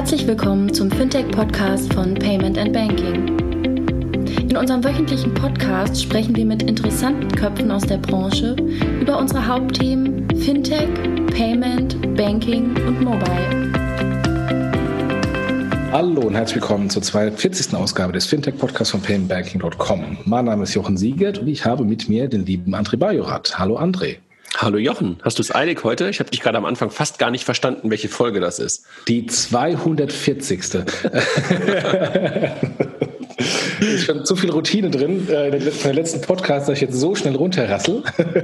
Herzlich willkommen zum Fintech-Podcast von Payment and Banking. In unserem wöchentlichen Podcast sprechen wir mit interessanten Köpfen aus der Branche über unsere Hauptthemen Fintech, Payment, Banking und Mobile. Hallo und herzlich willkommen zur 240. Ausgabe des Fintech-Podcasts von paymentbanking.com. Mein Name ist Jochen Siegert und ich habe mit mir den lieben André Bajorat. Hallo André. Hallo Jochen, hast du es eilig heute? Ich habe dich gerade am Anfang fast gar nicht verstanden, welche Folge das ist. Die 240. ist schon zu viel Routine drin äh, den letzten Podcast, dass ich jetzt so schnell runterrassel.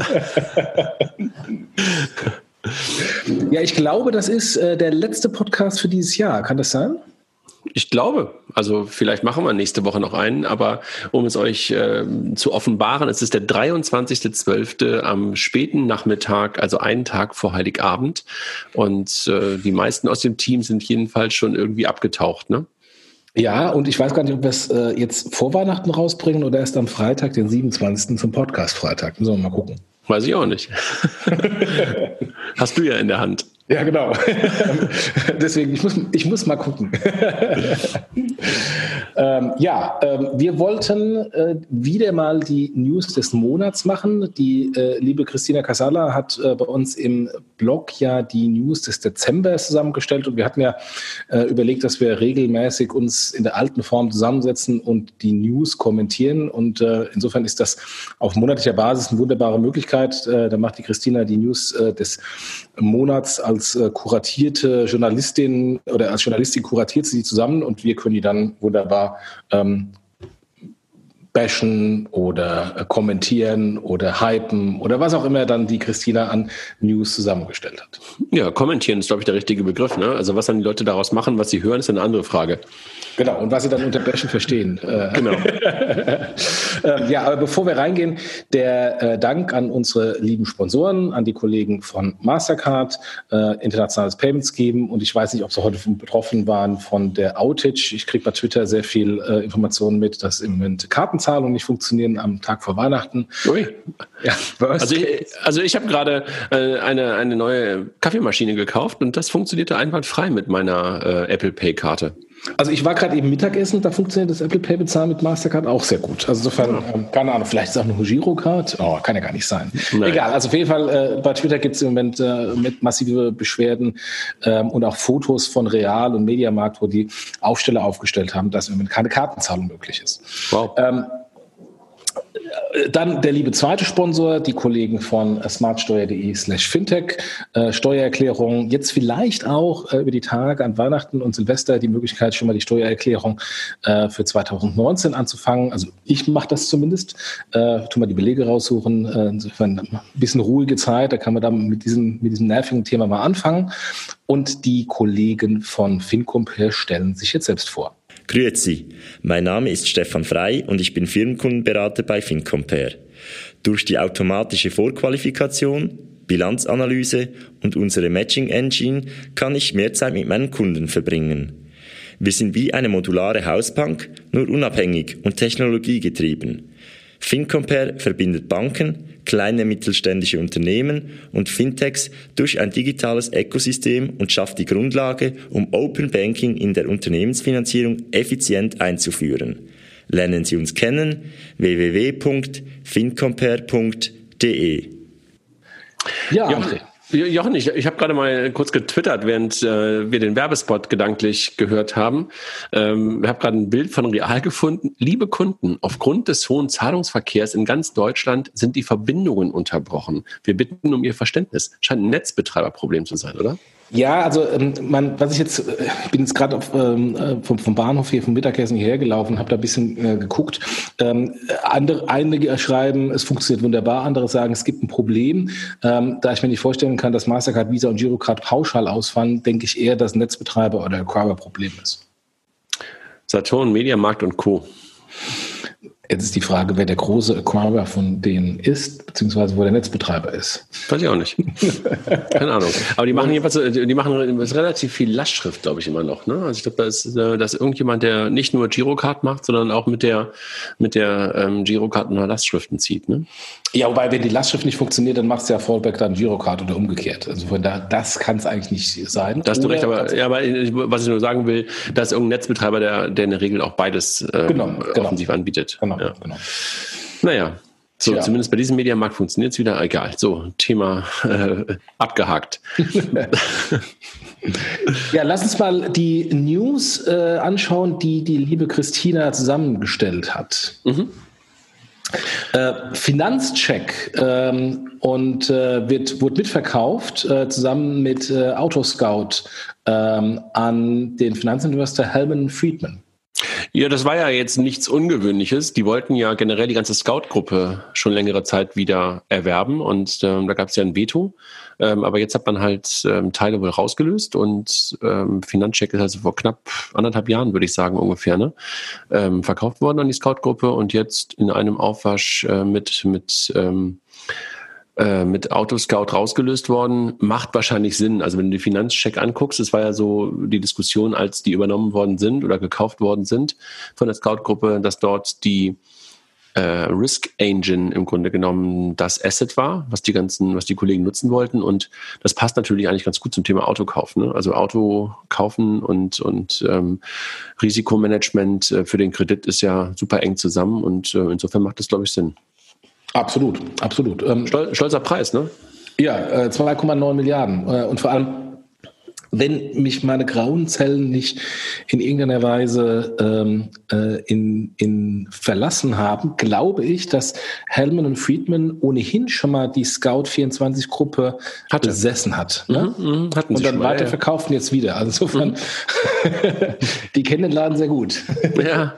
ja, ich glaube, das ist äh, der letzte Podcast für dieses Jahr. Kann das sein? Ich glaube, also vielleicht machen wir nächste Woche noch einen, aber um es euch äh, zu offenbaren, es ist der 23.12. am späten Nachmittag, also einen Tag vor Heiligabend. Und äh, die meisten aus dem Team sind jedenfalls schon irgendwie abgetaucht, ne? Ja, und ich weiß gar nicht, ob wir es äh, jetzt vor Weihnachten rausbringen oder erst am Freitag, den 27. zum Podcast-Freitag. Müssen wir mal gucken. Weiß ich auch nicht. Hast du ja in der Hand. Ja, genau. Deswegen, ich muss, ich muss mal gucken. ähm, ja, ähm, wir wollten äh, wieder mal die News des Monats machen. Die äh, liebe Christina Casala hat äh, bei uns im Blog ja die News des Dezember zusammengestellt und wir hatten ja äh, überlegt, dass wir regelmäßig uns in der alten Form zusammensetzen und die News kommentieren. Und äh, insofern ist das auf monatlicher Basis eine wunderbare Möglichkeit. Äh, da macht die Christina die News des Monats als äh, kuratierte Journalistin oder als Journalistin kuratiert sie zusammen und wir können die dann wunderbar ähm, bashen oder äh, kommentieren oder hypen oder was auch immer dann die Christina an News zusammengestellt hat. Ja, kommentieren ist, glaube ich, der richtige Begriff. Ne? Also was dann die Leute daraus machen, was sie hören, ist eine andere Frage. Genau, und was sie dann unter Bashen verstehen. Äh, genau. Ähm, ja, aber bevor wir reingehen, der äh, Dank an unsere lieben Sponsoren, an die Kollegen von Mastercard, Internationales Payments geben und ich weiß nicht, ob sie heute betroffen waren von der Outage. Ich kriege bei Twitter sehr viel Informationen mit, dass im Moment Kartenzahlungen nicht funktionieren am Tag vor Weihnachten. Ui. Ja, also ich, also ich habe gerade äh, eine, eine neue Kaffeemaschine gekauft und das funktionierte einwandfrei mit meiner äh, Apple Pay-Karte. Also ich war gerade eben Mittagessen, da funktioniert das Apple Pay bezahlen mit Mastercard auch sehr gut. Also insofern, ähm, keine Ahnung, vielleicht ist auch eine Girocard. Oh, kann ja gar nicht sein. Nein. Egal, also auf jeden Fall, äh, bei Twitter gibt es im Moment äh, mit massive Beschwerden ähm, und auch Fotos von Real und Mediamarkt, wo die Aufsteller aufgestellt haben, dass im Moment keine Kartenzahlung möglich ist. Wow. Ähm, dann der liebe zweite Sponsor, die Kollegen von smartsteuer.de slash fintech. Äh, Steuererklärung, jetzt vielleicht auch äh, über die Tage an Weihnachten und Silvester die Möglichkeit, schon mal die Steuererklärung äh, für 2019 anzufangen. Also ich mache das zumindest. Äh, tu mal die Belege raussuchen. Äh, insofern ein bisschen ruhige Zeit, da kann man dann mit diesem, mit diesem nervigen Thema mal anfangen. Und die Kollegen von FinCompare stellen sich jetzt selbst vor. Grüezi, mein Name ist Stefan Frei und ich bin Firmenkundenberater bei FinCompare. Durch die automatische Vorqualifikation, Bilanzanalyse und unsere Matching Engine kann ich mehr Zeit mit meinen Kunden verbringen. Wir sind wie eine modulare Hausbank, nur unabhängig und technologiegetrieben. FinCompare verbindet Banken, kleine mittelständische Unternehmen und Fintechs durch ein digitales Ökosystem und schafft die Grundlage, um Open Banking in der Unternehmensfinanzierung effizient einzuführen. Lernen Sie uns kennen www.fincompare.de. Ja, ja. Jochen, ich, ich habe gerade mal kurz getwittert, während äh, wir den Werbespot gedanklich gehört haben. Ähm, ich habe gerade ein Bild von Real gefunden. Liebe Kunden, aufgrund des hohen Zahlungsverkehrs in ganz Deutschland sind die Verbindungen unterbrochen. Wir bitten um Ihr Verständnis. Scheint ein Netzbetreiberproblem zu sein, oder? Ja, also ähm, man, was ich jetzt, äh, bin jetzt gerade ähm, äh, vom, vom Bahnhof hier vom Mittagessen hierher gelaufen, habe da ein bisschen äh, geguckt. Ähm, andere, einige schreiben, es funktioniert wunderbar, andere sagen, es gibt ein Problem. Ähm, da ich mir nicht vorstellen kann, dass Mastercard, Visa und Girocard pauschal ausfallen, denke ich eher, dass Netzbetreiber oder Acquirer Problem ist. Saturn, Mediamarkt und Co. Jetzt ist die Frage, wer der große Acquirer von denen ist, beziehungsweise wo der Netzbetreiber ist. Weiß ich auch nicht. Keine Ahnung. Aber die machen jedenfalls, die machen relativ viel Lastschrift, glaube ich, immer noch. Ne? Also ich glaube, da ist, äh, da ist irgendjemand, der nicht nur Girocard macht, sondern auch mit der, mit der ähm, Girocard nur Lastschriften zieht. Ne? Ja, wobei, wenn die Lastschrift nicht funktioniert, dann macht es ja Fallback dann Girocard oder umgekehrt. Also von da, das kann es eigentlich nicht sein. Da hast du recht, aber, ja, aber was ich nur sagen will, da ist irgendein Netzbetreiber, der, der in der Regel auch beides äh, genau, genau. offensiv anbietet. Genau, ja. genau. Naja, so, ja. zumindest bei diesem Mediamarkt funktioniert es wieder. Egal. So, Thema äh, abgehakt. ja, lass uns mal die News äh, anschauen, die die liebe Christina zusammengestellt hat. Mhm. Äh, Finanzcheck ähm, und äh, wird, wurde mitverkauft äh, zusammen mit äh, Autoscout ähm, an den Finanzinvestor Helman Friedman. Ja, das war ja jetzt nichts Ungewöhnliches. Die wollten ja generell die ganze Scout-Gruppe schon längere Zeit wieder erwerben und ähm, da gab es ja ein Veto. Ähm, aber jetzt hat man halt ähm, Teile wohl rausgelöst und ähm, Finanzcheck ist also vor knapp anderthalb Jahren, würde ich sagen, ungefähr, ne? Ähm, verkauft worden an die Scout-Gruppe und jetzt in einem Aufwasch äh, mit, mit ähm, äh, mit Autoscout rausgelöst worden, macht wahrscheinlich Sinn. Also wenn du die Finanzcheck anguckst, es war ja so die Diskussion, als die übernommen worden sind oder gekauft worden sind von der Scout-Gruppe, dass dort die äh, Risk Engine im Grunde genommen das Asset war, was die ganzen, was die Kollegen nutzen wollten. Und das passt natürlich eigentlich ganz gut zum Thema Autokauf. Ne? Also Auto kaufen und, und ähm, Risikomanagement äh, für den Kredit ist ja super eng zusammen und äh, insofern macht das, glaube ich, Sinn. Absolut, absolut. Ähm, stolzer Preis, ne? Ja, äh, 2,9 Milliarden. Äh, und vor allem wenn mich meine grauen Zellen nicht in irgendeiner Weise ähm, äh, in, in verlassen haben, glaube ich, dass Hellman und Friedman ohnehin schon mal die Scout 24 Gruppe Hatte. besessen hat. Ne? Mhm, mh, und dann weiter ja. jetzt wieder. Also insofern, mhm. die kennen den Laden sehr gut. ja,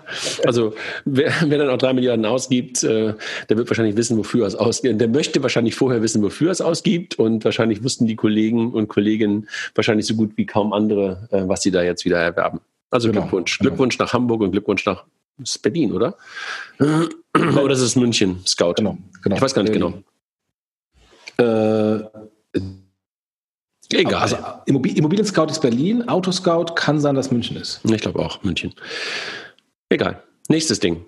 also wer, wer dann auch drei Milliarden ausgibt, äh, der wird wahrscheinlich wissen, wofür es ausgibt. Der möchte wahrscheinlich vorher wissen, wofür es ausgibt und wahrscheinlich wussten die Kollegen und Kolleginnen wahrscheinlich so gut wie kaum andere, äh, was sie da jetzt wieder erwerben. Also genau, Glückwunsch. Genau. Glückwunsch nach Hamburg und Glückwunsch nach Berlin, oder? oder ist es München, Scout? Genau, genau. Ich weiß gar nicht genau. Äh, Egal. Also Immobilien Scout ist Berlin, Autoscout kann sein, dass München ist. Ich glaube auch München. Egal. Nächstes Ding.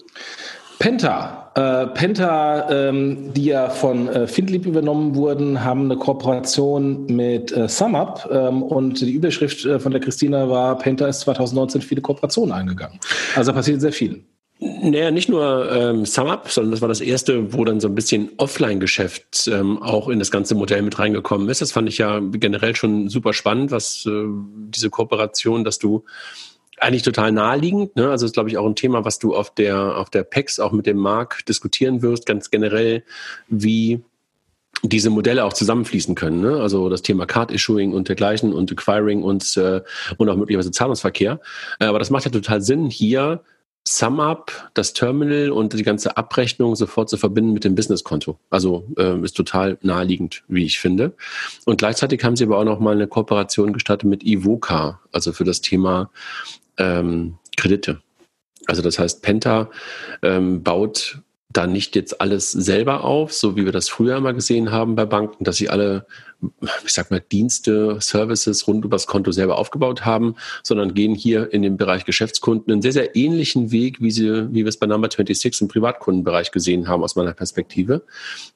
Penta. Äh, Penta, ähm, die ja von äh, Findlip übernommen wurden, haben eine Kooperation mit äh, SumUp ähm, und die Überschrift äh, von der Christina war, Penta ist 2019 viele Kooperationen eingegangen. Also passiert sehr viel. Naja, nicht nur ähm, SumUp, sondern das war das erste, wo dann so ein bisschen Offline-Geschäft ähm, auch in das ganze Modell mit reingekommen ist. Das fand ich ja generell schon super spannend, was äh, diese Kooperation, dass du eigentlich total naheliegend. Ne? Also ist, glaube ich, auch ein Thema, was du auf der, auf der PEX auch mit dem Markt diskutieren wirst, ganz generell, wie diese Modelle auch zusammenfließen können. Ne? Also das Thema Card-Issuing und dergleichen und Acquiring und, äh, und auch möglicherweise Zahlungsverkehr. Äh, aber das macht ja total Sinn, hier SumUp, das Terminal und die ganze Abrechnung sofort zu verbinden mit dem Businesskonto. Also äh, ist total naheliegend, wie ich finde. Und gleichzeitig haben sie aber auch noch mal eine Kooperation gestartet mit Ivoca, also für das Thema ähm, Kredite. Also das heißt, Penta ähm, baut da nicht jetzt alles selber auf, so wie wir das früher immer gesehen haben bei Banken, dass sie alle, ich sag mal, Dienste, Services rund übers Konto selber aufgebaut haben, sondern gehen hier in den Bereich Geschäftskunden einen sehr, sehr ähnlichen Weg, wie sie, wie wir es bei Number 26 im Privatkundenbereich gesehen haben, aus meiner Perspektive,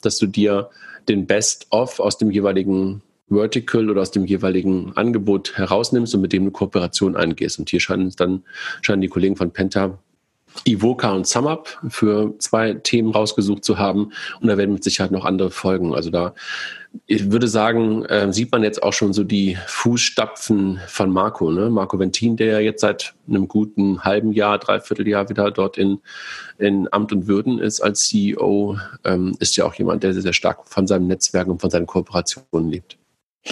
dass du dir den Best-of aus dem jeweiligen Vertical oder aus dem jeweiligen Angebot herausnimmst und mit dem eine Kooperation eingehst. Und hier scheinen dann scheinen die Kollegen von Penta Ivoca und SumUp für zwei Themen rausgesucht zu haben. Und da werden mit Sicherheit noch andere folgen. Also da, ich würde sagen, äh, sieht man jetzt auch schon so die Fußstapfen von Marco. Ne? Marco Ventin, der ja jetzt seit einem guten halben Jahr, dreiviertel Jahr wieder dort in, in Amt und Würden ist als CEO, ähm, ist ja auch jemand, der sehr, sehr stark von seinem Netzwerk und von seinen Kooperationen lebt.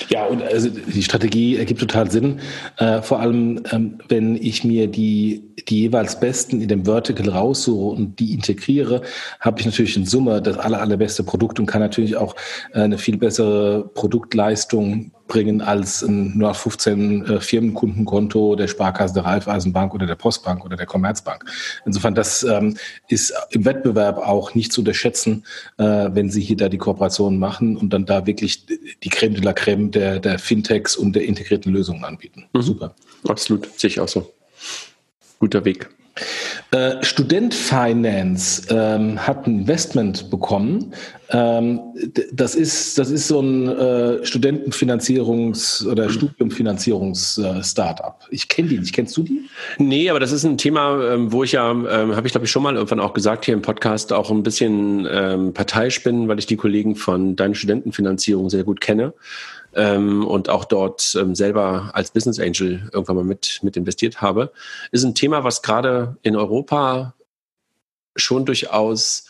Ja, und also die Strategie ergibt total Sinn. Äh, vor allem, ähm, wenn ich mir die, die jeweils Besten in dem Vertical raussuche und die integriere, habe ich natürlich in Summe das aller, allerbeste Produkt und kann natürlich auch äh, eine viel bessere Produktleistung bringen als ein 15 äh, Firmenkundenkonto der Sparkasse, der Raiffeisenbank oder der Postbank oder der Commerzbank. Insofern, das ähm, ist im Wettbewerb auch nicht zu unterschätzen, äh, wenn Sie hier da die Kooperationen machen und dann da wirklich die Creme de la Creme der, der Fintechs und der integrierten Lösungen anbieten. Mhm. Super. Absolut, sehe ich auch so. Guter Weg. Äh, Student Finance ähm, hat ein Investment bekommen. Ähm, das, ist, das ist so ein äh, Studentenfinanzierungs- oder Studiumfinanzierungs-Startup. ich kenne die nicht. Kennst du die? Nee, aber das ist ein Thema, ähm, wo ich ja, ähm, habe ich glaube ich schon mal irgendwann auch gesagt hier im Podcast, auch ein bisschen ähm, Parteispinnen, weil ich die Kollegen von Deine Studentenfinanzierung sehr gut kenne ähm, und auch dort ähm, selber als Business Angel irgendwann mal mit, mit investiert habe, ist ein Thema, was gerade in Europa schon durchaus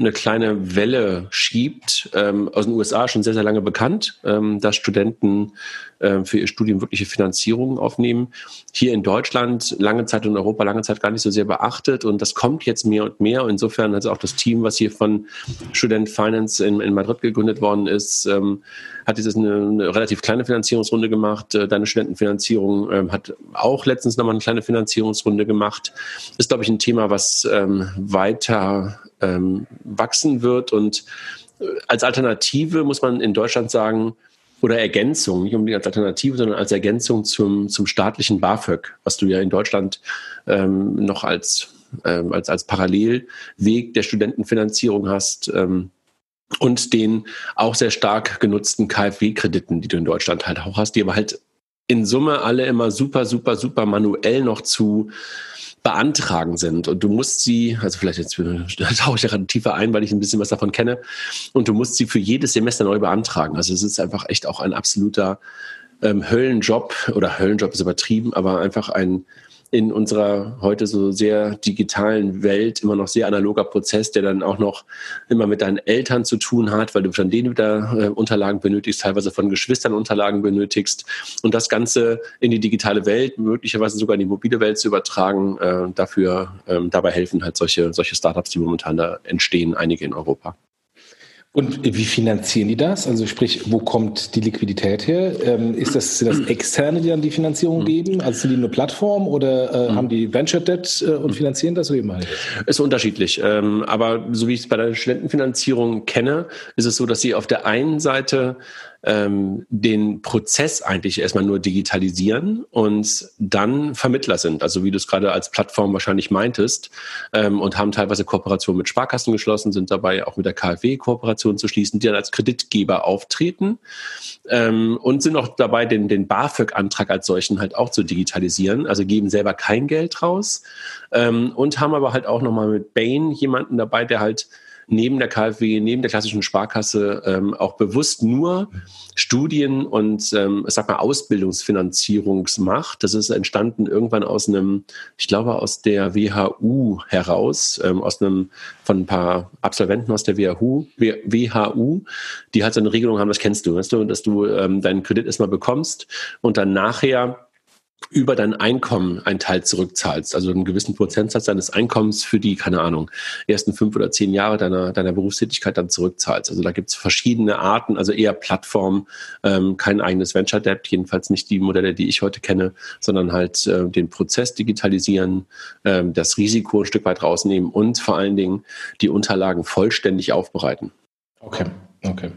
eine kleine Welle schiebt, ähm, aus den USA schon sehr, sehr lange bekannt, ähm, dass Studenten ähm, für ihr Studium wirkliche Finanzierungen aufnehmen. Hier in Deutschland lange Zeit und Europa lange Zeit gar nicht so sehr beachtet und das kommt jetzt mehr und mehr. Insofern hat auch das Team, was hier von Student Finance in, in Madrid gegründet worden ist, ähm, hat dieses eine, eine, relativ kleine Finanzierungsrunde gemacht. Äh, deine Studentenfinanzierung ähm, hat auch letztens nochmal eine kleine Finanzierungsrunde gemacht. Ist, glaube ich, ein Thema, was ähm, weiter wachsen wird und äh, als Alternative muss man in Deutschland sagen, oder Ergänzung, nicht unbedingt als Alternative, sondern als Ergänzung zum, zum staatlichen BAföG, was du ja in Deutschland ähm, noch als, ähm, als, als Parallelweg der Studentenfinanzierung hast. Ähm, und den auch sehr stark genutzten KfW-Krediten, die du in Deutschland halt auch hast, die aber halt in Summe alle immer super, super, super manuell noch zu beantragen sind. Und du musst sie, also vielleicht jetzt tauche ich gerade tiefer ein, weil ich ein bisschen was davon kenne, und du musst sie für jedes Semester neu beantragen. Also es ist einfach echt auch ein absoluter ähm, Höllenjob oder Höllenjob ist übertrieben, aber einfach ein in unserer heute so sehr digitalen Welt immer noch sehr analoger Prozess, der dann auch noch immer mit deinen Eltern zu tun hat, weil du von denen wieder äh, Unterlagen benötigst, teilweise von Geschwistern Unterlagen benötigst und das Ganze in die digitale Welt, möglicherweise sogar in die mobile Welt zu übertragen, äh, dafür ähm, dabei helfen halt solche, solche Startups, die momentan da entstehen, einige in Europa. Und wie finanzieren die das? Also sprich, wo kommt die Liquidität her? Ähm, ist das, sind das Externe, die dann die Finanzierung mhm. geben? Also sind die nur Plattform oder äh, mhm. haben die Venture Debt äh, und finanzieren das? Oder wie meine Ist unterschiedlich. Ähm, aber so wie ich es bei der Studentenfinanzierung kenne, ist es so, dass sie auf der einen Seite ähm, den Prozess eigentlich erstmal nur digitalisieren und dann Vermittler sind, also wie du es gerade als Plattform wahrscheinlich meintest, ähm, und haben teilweise Kooperationen mit Sparkassen geschlossen, sind dabei auch mit der KfW Kooperation zu schließen, die dann als Kreditgeber auftreten ähm, und sind auch dabei, den, den BAföG-Antrag als solchen halt auch zu digitalisieren, also geben selber kein Geld raus ähm, und haben aber halt auch nochmal mit Bain jemanden dabei, der halt neben der KfW, neben der klassischen Sparkasse ähm, auch bewusst nur Studien und ähm, sag mal Ausbildungsfinanzierungsmacht. Das ist entstanden irgendwann aus einem, ich glaube aus der WHU heraus, ähm, aus einem von ein paar Absolventen aus der WHU, WHU, die halt so eine Regelung haben, das kennst du, weißt du, dass du ähm, deinen Kredit erstmal bekommst und dann nachher über dein Einkommen einen Teil zurückzahlst, also einen gewissen Prozentsatz deines Einkommens für die, keine Ahnung, ersten fünf oder zehn Jahre deiner, deiner Berufstätigkeit dann zurückzahlst. Also da gibt es verschiedene Arten, also eher Plattform, ähm, kein eigenes Venture Debt, jedenfalls nicht die Modelle, die ich heute kenne, sondern halt äh, den Prozess digitalisieren, äh, das Risiko ein Stück weit rausnehmen und vor allen Dingen die Unterlagen vollständig aufbereiten. Okay, okay.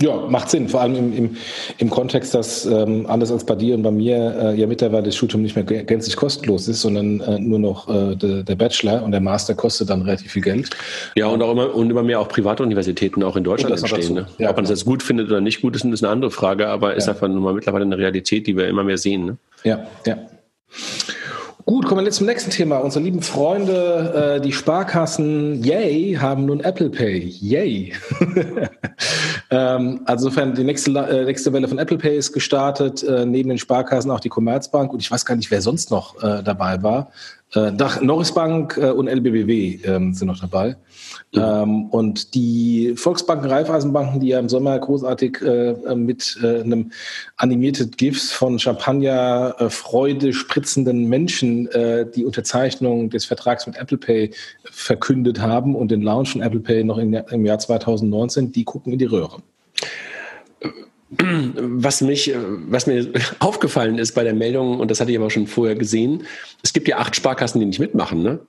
Ja, macht Sinn, vor allem im, im, im Kontext, dass ähm, anders als bei dir und bei mir äh, ja mittlerweile das Studium nicht mehr gänzlich kostenlos ist, sondern äh, nur noch äh, de, der Bachelor und der Master kostet dann relativ viel Geld. Ja, und auch immer, und immer mehr auch private Universitäten auch in Deutschland entstehen. Ne? Ja, Ob man das jetzt gut findet oder nicht gut ist, ist eine andere Frage, aber ist einfach nun mal mittlerweile eine Realität, die wir immer mehr sehen. Ne? Ja, ja. Gut, kommen wir jetzt zum nächsten Thema. Unsere lieben Freunde, äh, die Sparkassen, yay, haben nun Apple Pay. Yay. ähm, also insofern, die nächste, äh, nächste Welle von Apple Pay ist gestartet, äh, neben den Sparkassen auch die Commerzbank und ich weiß gar nicht, wer sonst noch äh, dabei war. Äh, Norris Bank äh, und LBBW ähm, sind noch dabei. Ähm, und die Volksbanken, Raiffeisenbanken, die ja im Sommer großartig äh, mit äh, einem Animated GIFs von Champagner äh, Freude spritzenden Menschen äh, die Unterzeichnung des Vertrags mit Apple Pay verkündet haben und den Launch von Apple Pay noch in, im Jahr 2019, die gucken in die Röhre. Was mich, was mir aufgefallen ist bei der Meldung, und das hatte ich aber schon vorher gesehen, es gibt ja acht Sparkassen, die nicht mitmachen, ne?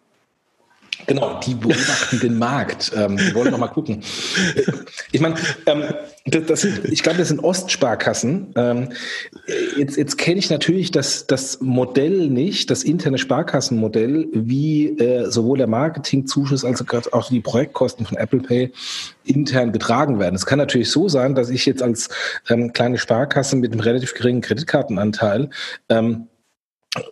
Genau, die beobachten den Markt. Ähm, die wollen noch mal gucken. Ich meine, ähm, das, das, ich glaube, das sind Ostsparkassen. Ähm, jetzt jetzt kenne ich natürlich das, das Modell nicht, das interne Sparkassenmodell, wie äh, sowohl der Marketingzuschuss als auch die Projektkosten von Apple Pay intern getragen werden. Es kann natürlich so sein, dass ich jetzt als ähm, kleine Sparkasse mit einem relativ geringen Kreditkartenanteil ähm,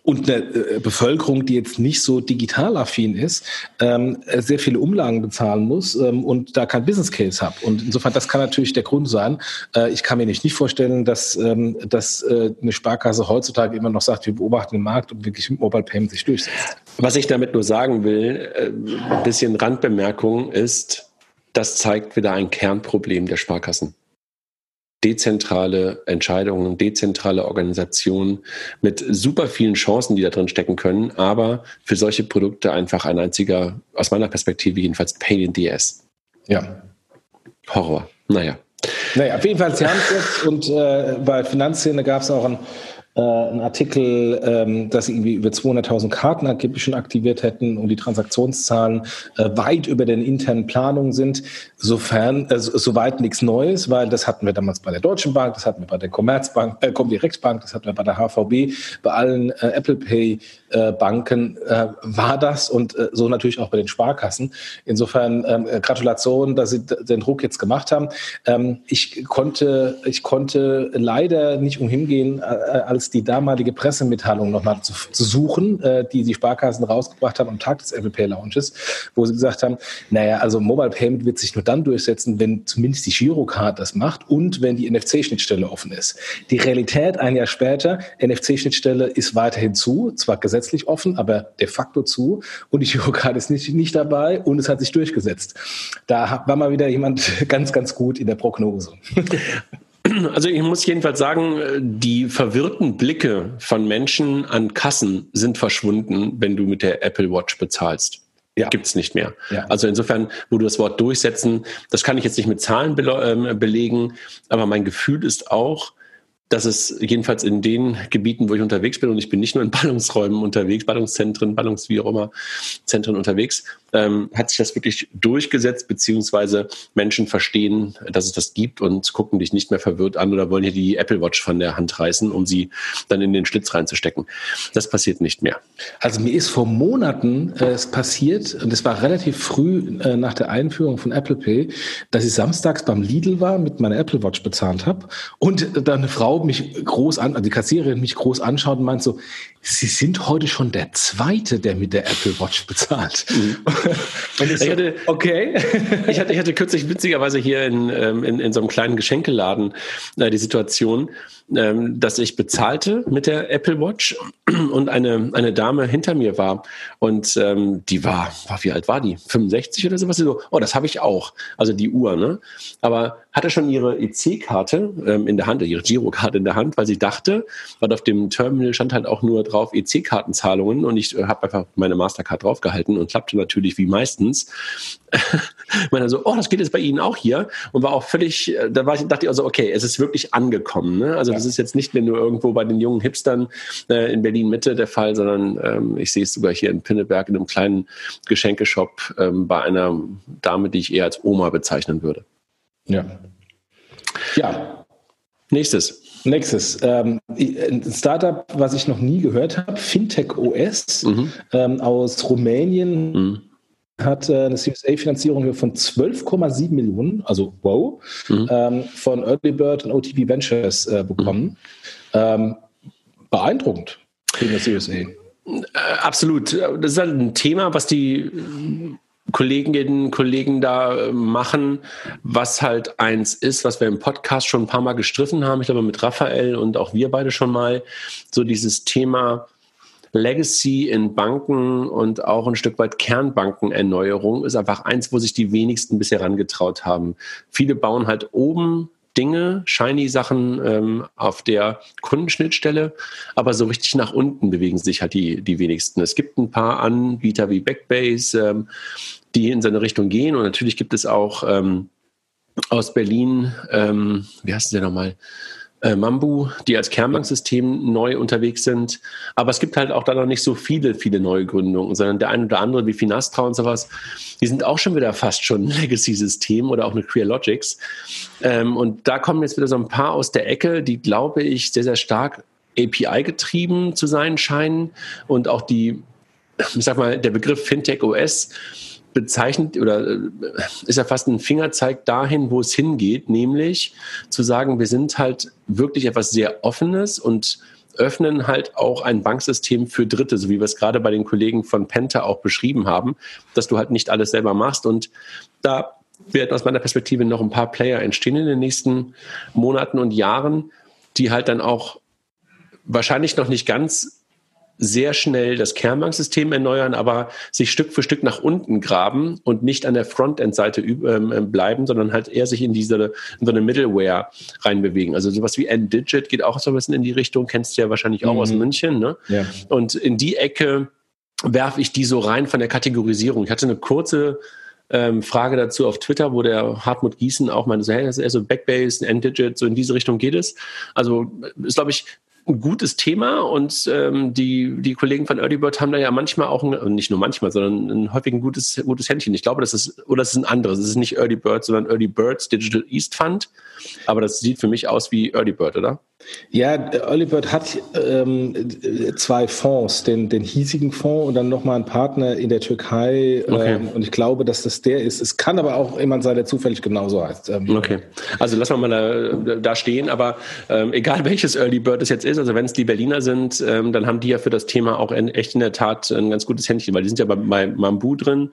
und eine äh, Bevölkerung, die jetzt nicht so digital affin ist, ähm, sehr viele Umlagen bezahlen muss ähm, und da kein Business Case habe. Und insofern, das kann natürlich der Grund sein. Äh, ich kann mir nicht, nicht vorstellen, dass, ähm, dass äh, eine Sparkasse heutzutage immer noch sagt, wir beobachten den Markt und wirklich Mobile Payment sich durchsetzt. Was ich damit nur sagen will, ein bisschen Randbemerkung ist, das zeigt wieder ein Kernproblem der Sparkassen dezentrale Entscheidungen, dezentrale Organisationen mit super vielen Chancen, die da drin stecken können, aber für solche Produkte einfach ein einziger, aus meiner Perspektive jedenfalls, Pain in the Ass. Ja. Horror. Naja. Naja, auf jeden Fall, sie haben es jetzt und äh, bei Finanzszene gab es auch ein äh, ein Artikel, ähm, dass sie irgendwie über 200.000 Karten angeblich schon aktiviert hätten und die Transaktionszahlen äh, weit über den internen Planungen sind. Sofern, äh, soweit nichts Neues, weil das hatten wir damals bei der Deutschen Bank, das hatten wir bei der Commerzbank, äh, Comdirect-Bank, das hatten wir bei der HVB, bei allen äh, Apple Pay äh, Banken äh, war das und äh, so natürlich auch bei den Sparkassen. Insofern ähm, äh, Gratulation, dass Sie den Druck jetzt gemacht haben. Ähm, ich konnte, ich konnte leider nicht umhin gehen, äh, als als die damalige Pressemitteilung nochmal zu, zu suchen, äh, die die Sparkassen rausgebracht haben am Tag des Apple Pay Launches, wo sie gesagt haben, naja, also Mobile Payment wird sich nur dann durchsetzen, wenn zumindest die Girocard das macht und wenn die NFC-Schnittstelle offen ist. Die Realität ein Jahr später, NFC-Schnittstelle ist weiterhin zu, zwar gesetzlich offen, aber de facto zu und die Girocard ist nicht, nicht dabei und es hat sich durchgesetzt. Da war mal wieder jemand ganz, ganz gut in der Prognose. Also ich muss jedenfalls sagen, die verwirrten Blicke von Menschen an Kassen sind verschwunden, wenn du mit der Apple Watch bezahlst. Ja. Gibt's nicht mehr. Ja. Also insofern, wo du das Wort durchsetzen, das kann ich jetzt nicht mit Zahlen be ähm, belegen, aber mein Gefühl ist auch, dass es jedenfalls in den Gebieten, wo ich unterwegs bin, und ich bin nicht nur in Ballungsräumen unterwegs, Ballungszentren, Ballungs wie auch immer, Zentren unterwegs, ähm, hat sich das wirklich durchgesetzt, beziehungsweise Menschen verstehen, dass es das gibt und gucken dich nicht mehr verwirrt an oder wollen hier die Apple Watch von der Hand reißen, um sie dann in den Schlitz reinzustecken. Das passiert nicht mehr. Also mir ist vor Monaten äh, es passiert, und es war relativ früh äh, nach der Einführung von Apple Pay, dass ich samstags beim Lidl war, mit meiner Apple Watch bezahlt habe und dann eine Frau mich groß an, also die Kassiererin mich groß anschaut und meint so, Sie sind heute schon der Zweite, der mit der Apple Watch bezahlt. Mhm. ich, hatte, okay. ich, hatte, ich hatte kürzlich witzigerweise hier in, ähm, in, in so einem kleinen Geschenkeladen äh, die Situation, ähm, dass ich bezahlte mit der Apple Watch und eine, eine Dame hinter mir war und ähm, die war, war, wie alt war die? 65 oder sowas? So, oh, das habe ich auch. Also die Uhr, ne? Aber hatte schon ihre EC-Karte ähm, in der Hand, ihre Girokarte in der Hand, weil sie dachte, weil auf dem Terminal stand halt auch nur drauf EC-Kartenzahlungen und ich äh, habe einfach meine Mastercard draufgehalten und klappte natürlich wie meistens. meine so, oh, das geht jetzt bei Ihnen auch hier und war auch völlig, äh, da war ich, dachte ich also, okay, es ist wirklich angekommen. Ne? Also ja. Das ist jetzt nicht mehr nur irgendwo bei den jungen Hipstern äh, in Berlin Mitte der Fall, sondern ähm, ich sehe es sogar hier in Pinneberg in einem kleinen Geschenkeshop ähm, bei einer Dame, die ich eher als Oma bezeichnen würde. Ja. Ja. Nächstes. Nächstes. Ähm, ein Startup, was ich noch nie gehört habe, Fintech OS mhm. ähm, aus Rumänien. Mhm hat äh, eine Series A-Finanzierung von 12,7 Millionen, also wow, mhm. ähm, von Early Bird und OTP Ventures äh, bekommen. Mhm. Ähm, beeindruckend für eine Series A. Äh, absolut. Das ist halt ein Thema, was die Kolleginnen und Kollegen da machen, was halt eins ist, was wir im Podcast schon ein paar Mal gestriffen haben. Ich glaube, mit Raphael und auch wir beide schon mal so dieses Thema Legacy in Banken und auch ein Stück weit Kernbankenerneuerung ist einfach eins, wo sich die wenigsten bisher herangetraut haben. Viele bauen halt oben Dinge, shiny Sachen ähm, auf der Kundenschnittstelle, aber so richtig nach unten bewegen sich halt die, die wenigsten. Es gibt ein paar Anbieter wie Backbase, ähm, die in seine Richtung gehen und natürlich gibt es auch ähm, aus Berlin, ähm, wie heißt der nochmal? Äh, Mambu, die als Kernbanksystem neu unterwegs sind. Aber es gibt halt auch da noch nicht so viele, viele neue Gründungen, sondern der eine oder andere wie Finastra und sowas, die sind auch schon wieder fast schon Legacy-System oder auch eine Crealogics. Ähm, und da kommen jetzt wieder so ein paar aus der Ecke, die, glaube ich, sehr, sehr stark API-getrieben zu sein scheinen und auch die, ich sag mal, der Begriff Fintech OS bezeichnet oder äh, ist ja fast ein Fingerzeig dahin, wo es hingeht, nämlich zu sagen, wir sind halt wirklich etwas sehr Offenes und öffnen halt auch ein Banksystem für Dritte, so wie wir es gerade bei den Kollegen von Penta auch beschrieben haben, dass du halt nicht alles selber machst. Und da werden aus meiner Perspektive noch ein paar Player entstehen in den nächsten Monaten und Jahren, die halt dann auch wahrscheinlich noch nicht ganz sehr schnell das Kernbanksystem erneuern, aber sich Stück für Stück nach unten graben und nicht an der Frontend-Seite ähm, ähm, bleiben, sondern halt eher sich in diese in so eine Middleware reinbewegen. Also sowas wie N-Digit geht auch so ein bisschen in die Richtung, kennst du ja wahrscheinlich auch mhm. aus München. Ne? Ja. Und in die Ecke werfe ich die so rein von der Kategorisierung. Ich hatte eine kurze ähm, Frage dazu auf Twitter, wo der Hartmut Gießen auch meinte, so, hey, das ist eher so Backbase, N-Digit, so in diese Richtung geht es. Also ist, glaube ich, ein gutes Thema und ähm, die, die Kollegen von Early Bird haben da ja manchmal auch, ein, nicht nur manchmal, sondern ein häufig ein gutes, gutes Händchen. Ich glaube, das ist, oder das ist ein anderes. Es ist nicht Early Bird, sondern Early Birds Digital East Fund. Aber das sieht für mich aus wie Early Bird, oder? Ja, Early Bird hat ähm, zwei Fonds, den, den hiesigen Fonds und dann nochmal einen Partner in der Türkei. Okay. Ähm, und ich glaube, dass das der ist. Es kann aber auch jemand sein, der zufällig genauso heißt. Ähm, okay. Also lassen wir mal da, da stehen. Aber ähm, egal welches Early Bird es jetzt ist, also wenn es die Berliner sind, ähm, dann haben die ja für das Thema auch in, echt in der Tat ein ganz gutes Händchen, weil die sind ja bei, bei Mambu drin,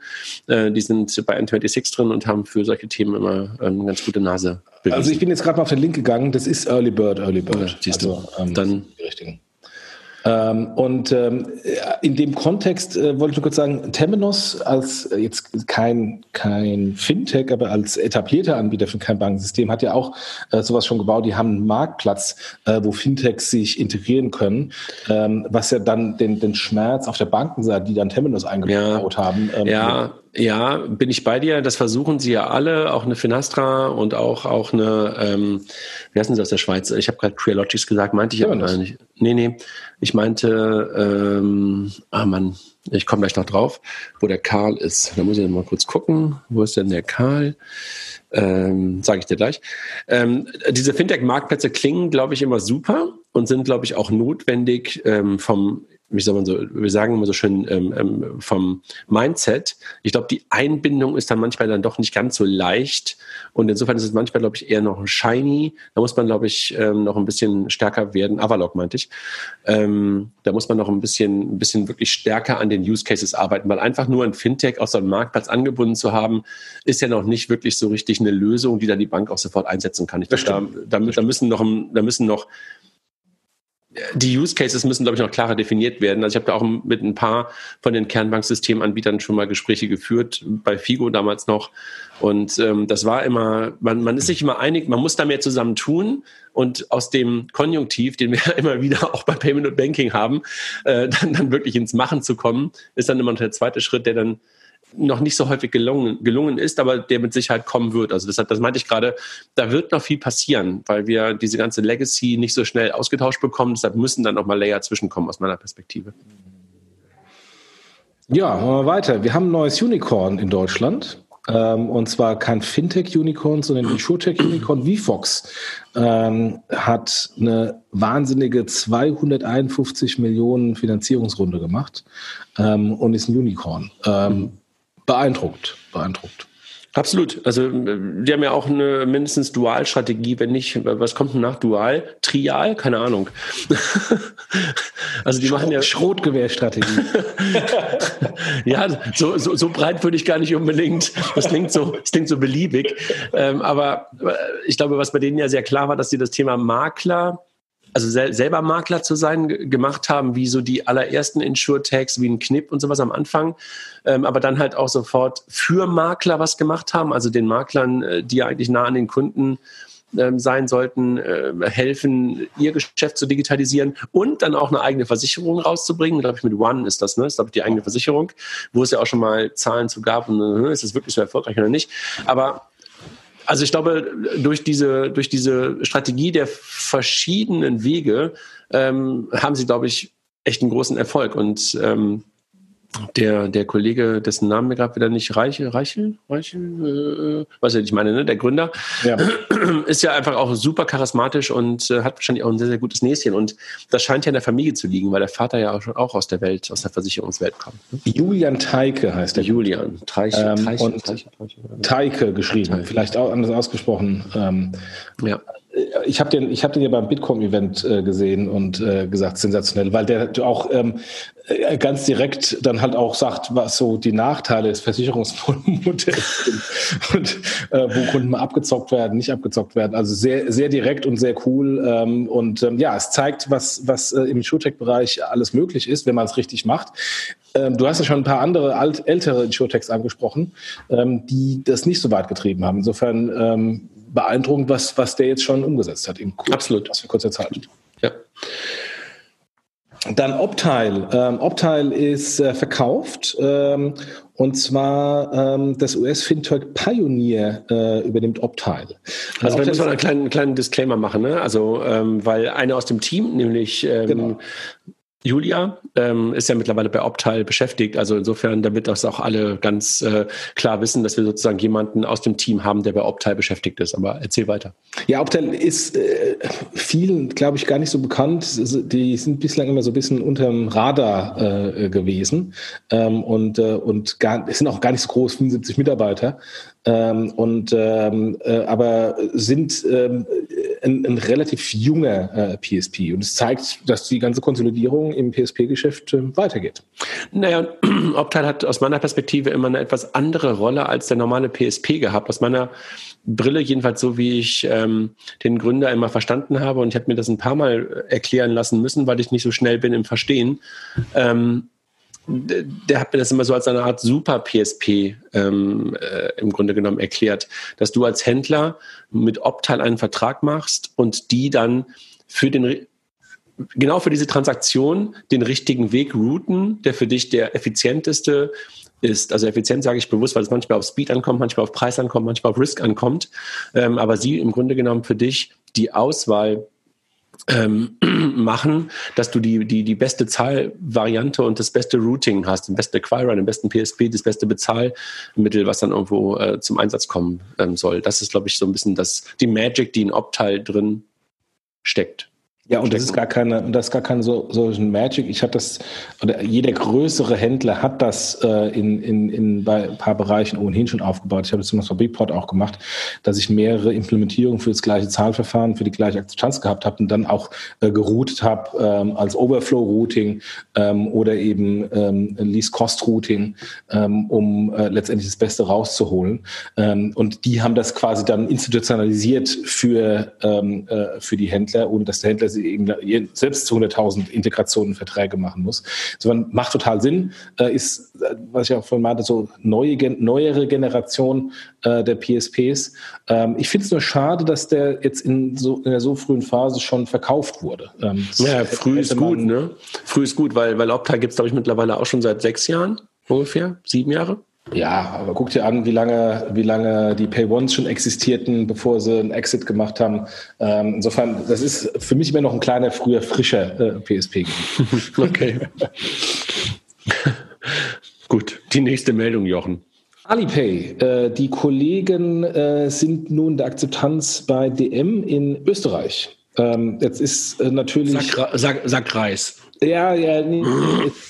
äh, die sind bei N26 drin und haben für solche Themen immer eine ganz gute Nase. Bewiesen. Also ich bin jetzt gerade mal auf den Link gegangen. Das ist Early Bird, Early Bird. Ja, siehst du. Also, ähm, dann die richtigen. Ähm, und ähm, in dem Kontext äh, wollte ich nur kurz sagen, Temenos als äh, jetzt kein, kein Fintech, aber als etablierter Anbieter für kein Bankensystem hat ja auch äh, sowas schon gebaut. Die haben einen Marktplatz, äh, wo Fintechs sich integrieren können, ähm, was ja dann den, den Schmerz auf der Bankenseite, die dann Temenos eingebaut ja. haben. Ähm, ja, ja, bin ich bei dir. Das versuchen sie ja alle, auch eine Finastra und auch, auch eine, ähm, wie heißen sie aus der Schweiz? Ich habe gerade Crealogics gesagt, meinte ich ja, aber nicht. Nee, nee. Ich meinte, ähm, ah Mann, ich komme gleich noch drauf, wo der Karl ist. Da muss ich mal kurz gucken. Wo ist denn der Karl? Ähm, Sage ich dir gleich. Ähm, diese Fintech-Marktplätze klingen, glaube ich, immer super und sind, glaube ich, auch notwendig ähm, vom wie soll man so, wir sagen immer so schön ähm, ähm, vom Mindset. Ich glaube, die Einbindung ist dann manchmal dann doch nicht ganz so leicht. Und insofern ist es manchmal, glaube ich, eher noch shiny. Da muss man, glaube ich, ähm, noch ein bisschen stärker werden. Avalok meinte ich. Ähm, da muss man noch ein bisschen, ein bisschen wirklich stärker an den Use Cases arbeiten, weil einfach nur ein Fintech aus so einem Marktplatz angebunden zu haben, ist ja noch nicht wirklich so richtig eine Lösung, die dann die Bank auch sofort einsetzen kann. Ich glaube, da, da, da müssen noch, da müssen noch die Use Cases müssen, glaube ich, noch klarer definiert werden. Also ich habe da auch mit ein paar von den Kernbanksystemanbietern schon mal Gespräche geführt, bei Figo damals noch. Und ähm, das war immer, man, man ist sich immer einig, man muss da mehr zusammen tun. Und aus dem Konjunktiv, den wir immer wieder auch bei Payment und Banking haben, äh, dann, dann wirklich ins Machen zu kommen, ist dann immer noch der zweite Schritt, der dann noch nicht so häufig gelungen, gelungen ist, aber der mit Sicherheit kommen wird. Also das, das meinte ich gerade, da wird noch viel passieren, weil wir diese ganze Legacy nicht so schnell ausgetauscht bekommen. Deshalb müssen dann noch mal Layer zwischenkommen aus meiner Perspektive. Ja, machen wir weiter. Wir haben ein neues Unicorn in Deutschland. Ähm, und zwar kein Fintech-Unicorn, sondern ein Insurtech-Unicorn. VFox ähm, hat eine wahnsinnige 251 Millionen Finanzierungsrunde gemacht ähm, und ist ein Unicorn. Ähm, beeindruckt, beeindruckt. Absolut. Also die haben ja auch eine mindestens Dualstrategie, wenn nicht, was kommt denn nach Dual? Trial? Keine Ahnung. also die Schrot, machen ja Schrotgewehrstrategie. ja, so, so, so breit würde ich gar nicht unbedingt. Das klingt so, das klingt so beliebig. Ähm, aber ich glaube, was bei denen ja sehr klar war, dass sie das Thema Makler also sel selber Makler zu sein, gemacht haben, wie so die allerersten Insure-Tags, wie ein Knipp und sowas am Anfang, ähm, aber dann halt auch sofort für Makler was gemacht haben, also den Maklern, äh, die eigentlich nah an den Kunden ähm, sein sollten, äh, helfen, ihr Geschäft zu digitalisieren und dann auch eine eigene Versicherung rauszubringen. Glaube ich, mit One ist das, ne? Das ist, glaube ich, die eigene Versicherung, wo es ja auch schon mal Zahlen zu gab und äh, ist es wirklich so erfolgreich oder nicht. Aber Also ich glaube, durch diese, durch diese Strategie der verschiedenen Wege ähm, haben sie, glaube ich, echt einen großen Erfolg. Und ähm, der, der Kollege, dessen Namen mir gerade wieder nicht Reichel, Reichel, Reichel, äh, was ich meine, ne? der Gründer, ja. ist ja einfach auch super charismatisch und äh, hat wahrscheinlich auch ein sehr, sehr gutes Näschen. Und das scheint ja in der Familie zu liegen, weil der Vater ja auch schon auch aus der Welt, aus der Versicherungswelt kommt. Ne? Julian Teike heißt der. Julian Treiche, ähm, Treiche, und Treiche, Treiche, Teike geschrieben, Teike. vielleicht auch anders ausgesprochen. Ähm, ja ich habe den, ich hab den ja beim Bitkom-Event äh, gesehen und äh, gesagt, sensationell, weil der auch ähm, äh, ganz direkt dann halt auch sagt, was so die Nachteile des Versicherungsmodells sind und äh, wo Kunden mal abgezockt werden, nicht abgezockt werden. Also sehr, sehr direkt und sehr cool. Ähm, und ähm, ja, es zeigt, was, was äh, im Insurtech-Bereich alles möglich ist, wenn man es richtig macht. Ähm, du hast ja schon ein paar andere alt, ältere Insurtechs angesprochen, ähm, die das nicht so weit getrieben haben. Insofern ähm, beeindruckend, was, was der jetzt schon umgesetzt hat in kurz, Absolut. Was für kurzer Zeit. Ja. Dann Optile. Ähm, Optile ist äh, verkauft ähm, und zwar ähm, das US-Fintech Pioneer äh, übernimmt Optile. Also da muss man einen kleinen, kleinen Disclaimer machen, ne? Also ähm, weil eine aus dem Team, nämlich ähm, genau. Julia ähm, ist ja mittlerweile bei Optal beschäftigt. Also insofern, damit das auch alle ganz äh, klar wissen, dass wir sozusagen jemanden aus dem Team haben, der bei Optal beschäftigt ist. Aber erzähl weiter. Ja, Optal ist äh, vielen, glaube ich, gar nicht so bekannt. Die sind bislang immer so ein bisschen unterm Radar äh, gewesen ähm, und, äh, und gar, es sind auch gar nicht so groß, 75 Mitarbeiter. Ähm, und ähm, äh, aber sind ähm, ein, ein, relativ junger äh, PSP und es zeigt, dass die ganze Konsolidierung im PSP-Geschäft äh, weitergeht. Naja, Optal hat aus meiner Perspektive immer eine etwas andere Rolle als der normale PSP gehabt. Aus meiner Brille, jedenfalls so wie ich ähm, den Gründer immer verstanden habe, und ich habe mir das ein paar Mal erklären lassen müssen, weil ich nicht so schnell bin im Verstehen. Ähm, der hat mir das immer so als eine Art Super PSP ähm, äh, im Grunde genommen erklärt, dass du als Händler mit Optal einen Vertrag machst und die dann für den genau für diese Transaktion den richtigen Weg routen, der für dich der effizienteste ist. Also effizient sage ich bewusst, weil es manchmal auf Speed ankommt, manchmal auf Preis ankommt, manchmal auf Risk ankommt. Ähm, aber sie im Grunde genommen für dich die Auswahl ähm, machen, dass du die, die, die beste Zahlvariante und das beste Routing hast, den besten Acquirer, den besten PSP, das beste Bezahlmittel, was dann irgendwo äh, zum Einsatz kommen ähm, soll. Das ist, glaube ich, so ein bisschen das, die Magic, die in Optal drin steckt. Ja, und das ist gar keine, das ist gar keine so, solchen Magic. Ich hatte das, oder jeder größere Händler hat das äh, in, in, in bei ein paar Bereichen ohnehin schon aufgebaut. Ich habe das zum Beispiel bei Bigport auch gemacht, dass ich mehrere Implementierungen für das gleiche Zahlverfahren, für die gleiche Akzeptanz gehabt habe und dann auch äh, geroutet habe ähm, als Overflow-Routing ähm, oder eben ähm, Least-Cost-Routing, ähm, um äh, letztendlich das Beste rauszuholen. Ähm, und die haben das quasi dann institutionalisiert für, ähm, äh, für die Händler, ohne dass der Händler eben selbst zu 100.000 Integrationen Verträge machen muss. So, macht total Sinn, äh, ist, äh, was ich auch vorhin meinte, so neue, neuere Generation äh, der PSPs. Ähm, ich finde es nur schade, dass der jetzt in, so, in der so frühen Phase schon verkauft wurde. Ähm, ja, früh ist gut, ne? Früh ist gut, weil, weil Opta gibt es, glaube ich, mittlerweile auch schon seit sechs Jahren ungefähr, sieben Jahre. Ja, aber guck dir an, wie lange, wie lange die Pay Ones schon existierten, bevor sie einen Exit gemacht haben. Ähm, insofern, das ist für mich immer noch ein kleiner, früher, frischer äh, PSP. okay. Gut, die nächste Meldung, Jochen. Alipay. Äh, die Kollegen äh, sind nun der Akzeptanz bei DM in Österreich. Ähm, jetzt ist äh, natürlich. Sag, sag, sag Reis. Ja, ja, nee,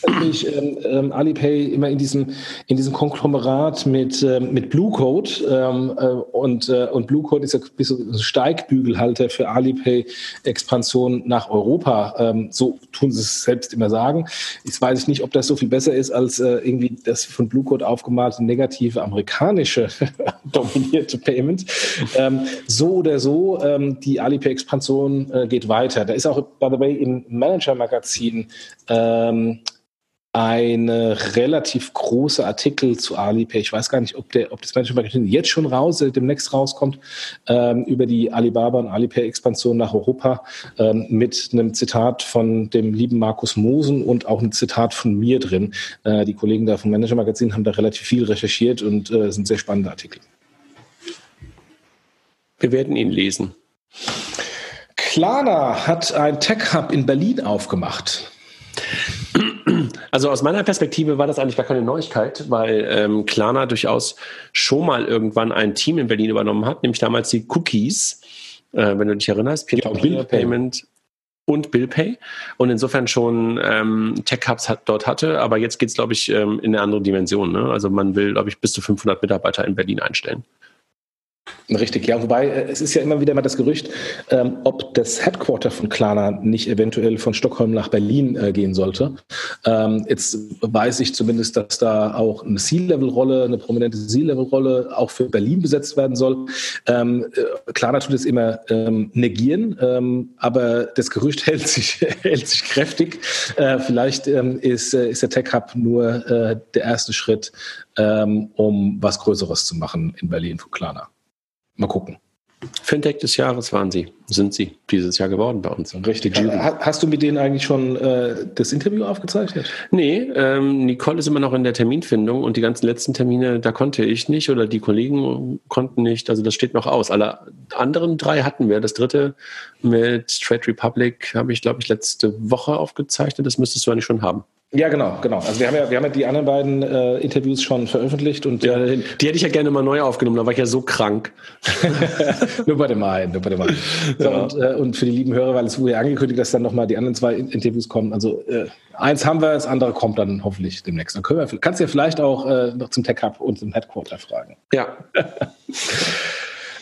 natürlich ähm, ähm, Alipay immer in diesem in diesem Konglomerat mit ähm, mit Blue Code ähm, äh, und äh, und Blue Code ist ja ein bisschen Steigbügelhalter für Alipay Expansion nach Europa. Ähm, so tun sie es selbst immer sagen. Ich weiß nicht, ob das so viel besser ist als äh, irgendwie das von Blue Code aufgemalte negative amerikanische dominierte Payment. Ähm, so oder so, ähm, die Alipay Expansion äh, geht weiter. Da ist auch by the way im Manager Magazin ähm, eine relativ große Artikel zu Alipay. Ich weiß gar nicht, ob, der, ob das Management Magazin jetzt schon raus, äh, demnächst rauskommt, ähm, über die Alibaba und Alipay-Expansion nach Europa ähm, mit einem Zitat von dem lieben Markus Mosen und auch ein Zitat von mir drin. Äh, die Kollegen da vom Manager Magazin haben da relativ viel recherchiert und äh, sind sehr spannende Artikel. Wir werden ihn lesen. Klarna hat ein Tech-Hub in Berlin aufgemacht. Also aus meiner Perspektive war das eigentlich gar keine Neuigkeit, weil ähm, Klarna durchaus schon mal irgendwann ein Team in Berlin übernommen hat, nämlich damals die Cookies, äh, wenn du dich erinnerst, Peer-to-Peer Payment und BillPay und insofern schon ähm, Tech-Hubs hat, dort hatte, aber jetzt geht es, glaube ich, ähm, in eine andere Dimension. Ne? Also man will, glaube ich, bis zu 500 Mitarbeiter in Berlin einstellen. Richtig, ja. Wobei äh, es ist ja immer wieder mal das Gerücht, ähm, ob das Headquarter von Klarna nicht eventuell von Stockholm nach Berlin äh, gehen sollte. Ähm, jetzt weiß ich zumindest, dass da auch eine C-Level-Rolle, eine prominente C-Level-Rolle auch für Berlin besetzt werden soll. Ähm, äh, Klarna tut es immer ähm, negieren, ähm, aber das Gerücht hält sich, hält sich kräftig. Äh, vielleicht ähm, ist, äh, ist der Tech Hub nur äh, der erste Schritt, um was Größeres zu machen in Berlin für Klarna. Mal gucken. Fintech des Jahres waren sie, sind sie dieses Jahr geworden bei uns. Richtig. Hast du mit denen eigentlich schon äh, das Interview aufgezeichnet? Nee, ähm, Nicole ist immer noch in der Terminfindung und die ganzen letzten Termine, da konnte ich nicht oder die Kollegen konnten nicht. Also das steht noch aus. Alle anderen drei hatten wir. Das dritte mit Trade Republic habe ich, glaube ich, letzte Woche aufgezeichnet. Das müsstest du eigentlich schon haben. Ja, genau, genau. Also wir haben ja, wir haben ja die anderen beiden äh, Interviews schon veröffentlicht und ja, die hätte ich ja gerne mal neu aufgenommen, da war ich ja so krank. nur bei dem einen, nur bei dem einen. So, ja. und, äh, und für die lieben Hörer, weil es wurde ja angekündigt, dass dann nochmal die anderen zwei Interviews kommen. Also äh, eins haben wir, das andere kommt dann hoffentlich demnächst. Dann können wir, kannst du ja vielleicht auch äh, noch zum Tech Hub und zum Headquarter fragen. Ja.